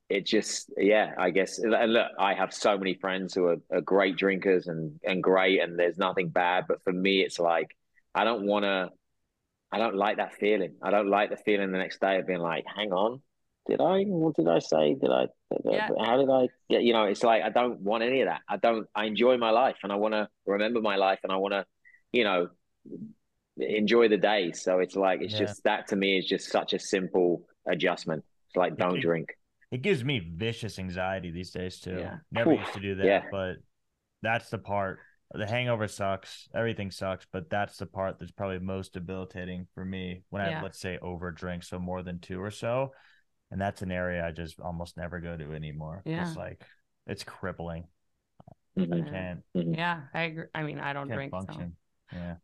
it just yeah i guess and look i have so many friends who are, are, great drinkers and and great and there's nothing bad but for me it's like i don't want to i don't like that feeling i don't like the feeling the next day of being like hang on did i what did i say did i yeah. how did i yeah you know it's like i don't want any of that i don't i enjoy my life and i want to remember my life and i want to you know enjoy the day so it's like it's yeah. just that to me is just such a simple adjustment it's like don't drink it gives me vicious anxiety these days too. Yeah. Never Oof. used to do that, yeah. but that's the part. The hangover sucks. Everything sucks, but that's the part that's probably most debilitating for me when yeah. I let's say over drink, so more than two or so, and that's an area I just almost never go to anymore. Yeah, it's like it's crippling. Mm-hmm. I can't. Yeah, I agree. I mean, I don't drink. Function. So.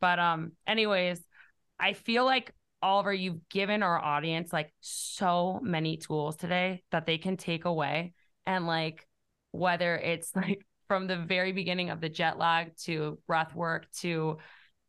But um, anyways, I feel like Oliver, you've given our audience like so many tools today that they can take away. And like, whether it's [laughs] like from the very beginning of the jet lag to breath work to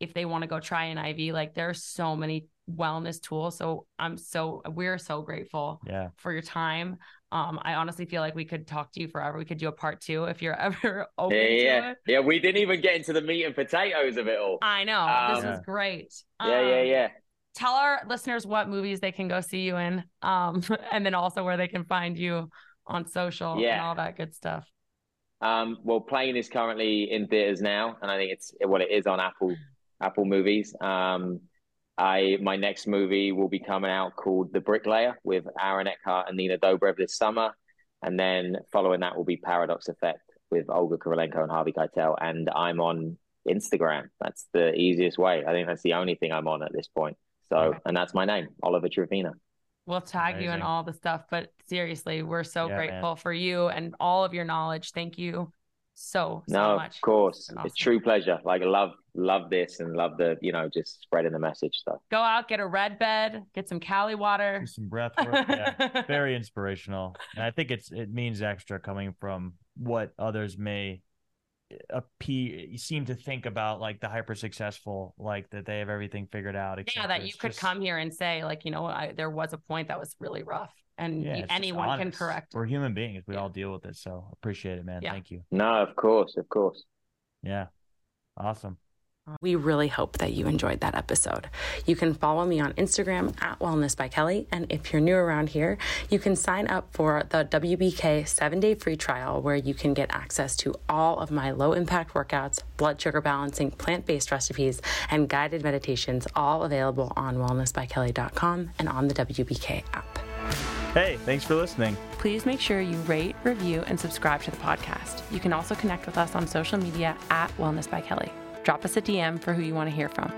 if they want to go try an IV, like there are so many wellness tools. So I'm so, we're so grateful yeah. for your time. Um, I honestly feel like we could talk to you forever. We could do a part two if you're [laughs] ever open yeah, yeah. It. Yeah, we didn't even get into the meat and potatoes of it all. I know. Um, this was great. Yeah, um, yeah, yeah tell our listeners what movies they can go see you in um [laughs] and then also where they can find you on social yeah. and all that good stuff um well plane is currently in theaters now and i think it's well it is on apple apple movies um i my next movie will be coming out called the bricklayer with aaron eckhart and nina dobrev this summer and then following that will be paradox effect with olga kurylenko and harvey keitel and i'm on instagram that's the easiest way i think that's the only thing i'm on at this point so, and that's my name, Oliver Trevena. We'll tag Amazing. you and all the stuff, but seriously, we're so yeah, grateful man. for you and all of your knowledge. Thank you so, so no, much. Of course. It's, awesome. it's true pleasure. Like love love this and love the, you know, just spreading the message stuff. Go out, get a red bed, get some Caliwater. Do some breath work. Yeah. [laughs] Very inspirational. And I think it's it means extra coming from what others may uh, appear seem to think about like the hyper successful like that they have everything figured out yeah that you could just... come here and say like you know I, there was a point that was really rough and yeah, anyone can correct we're human beings we yeah. all deal with it so appreciate it man yeah. thank you no of course of course yeah awesome we really hope that you enjoyed that episode. You can follow me on Instagram at Wellness by Kelley. And if you're new around here, you can sign up for the WBK seven day free trial where you can get access to all of my low impact workouts, blood sugar balancing, plant based recipes, and guided meditations, all available on wellnessbykelley.com and on the WBK app. Hey, thanks for listening. Please make sure you rate, review, and subscribe to the podcast. You can also connect with us on social media at Wellness by Kelley drop us a DM for who you want to hear from.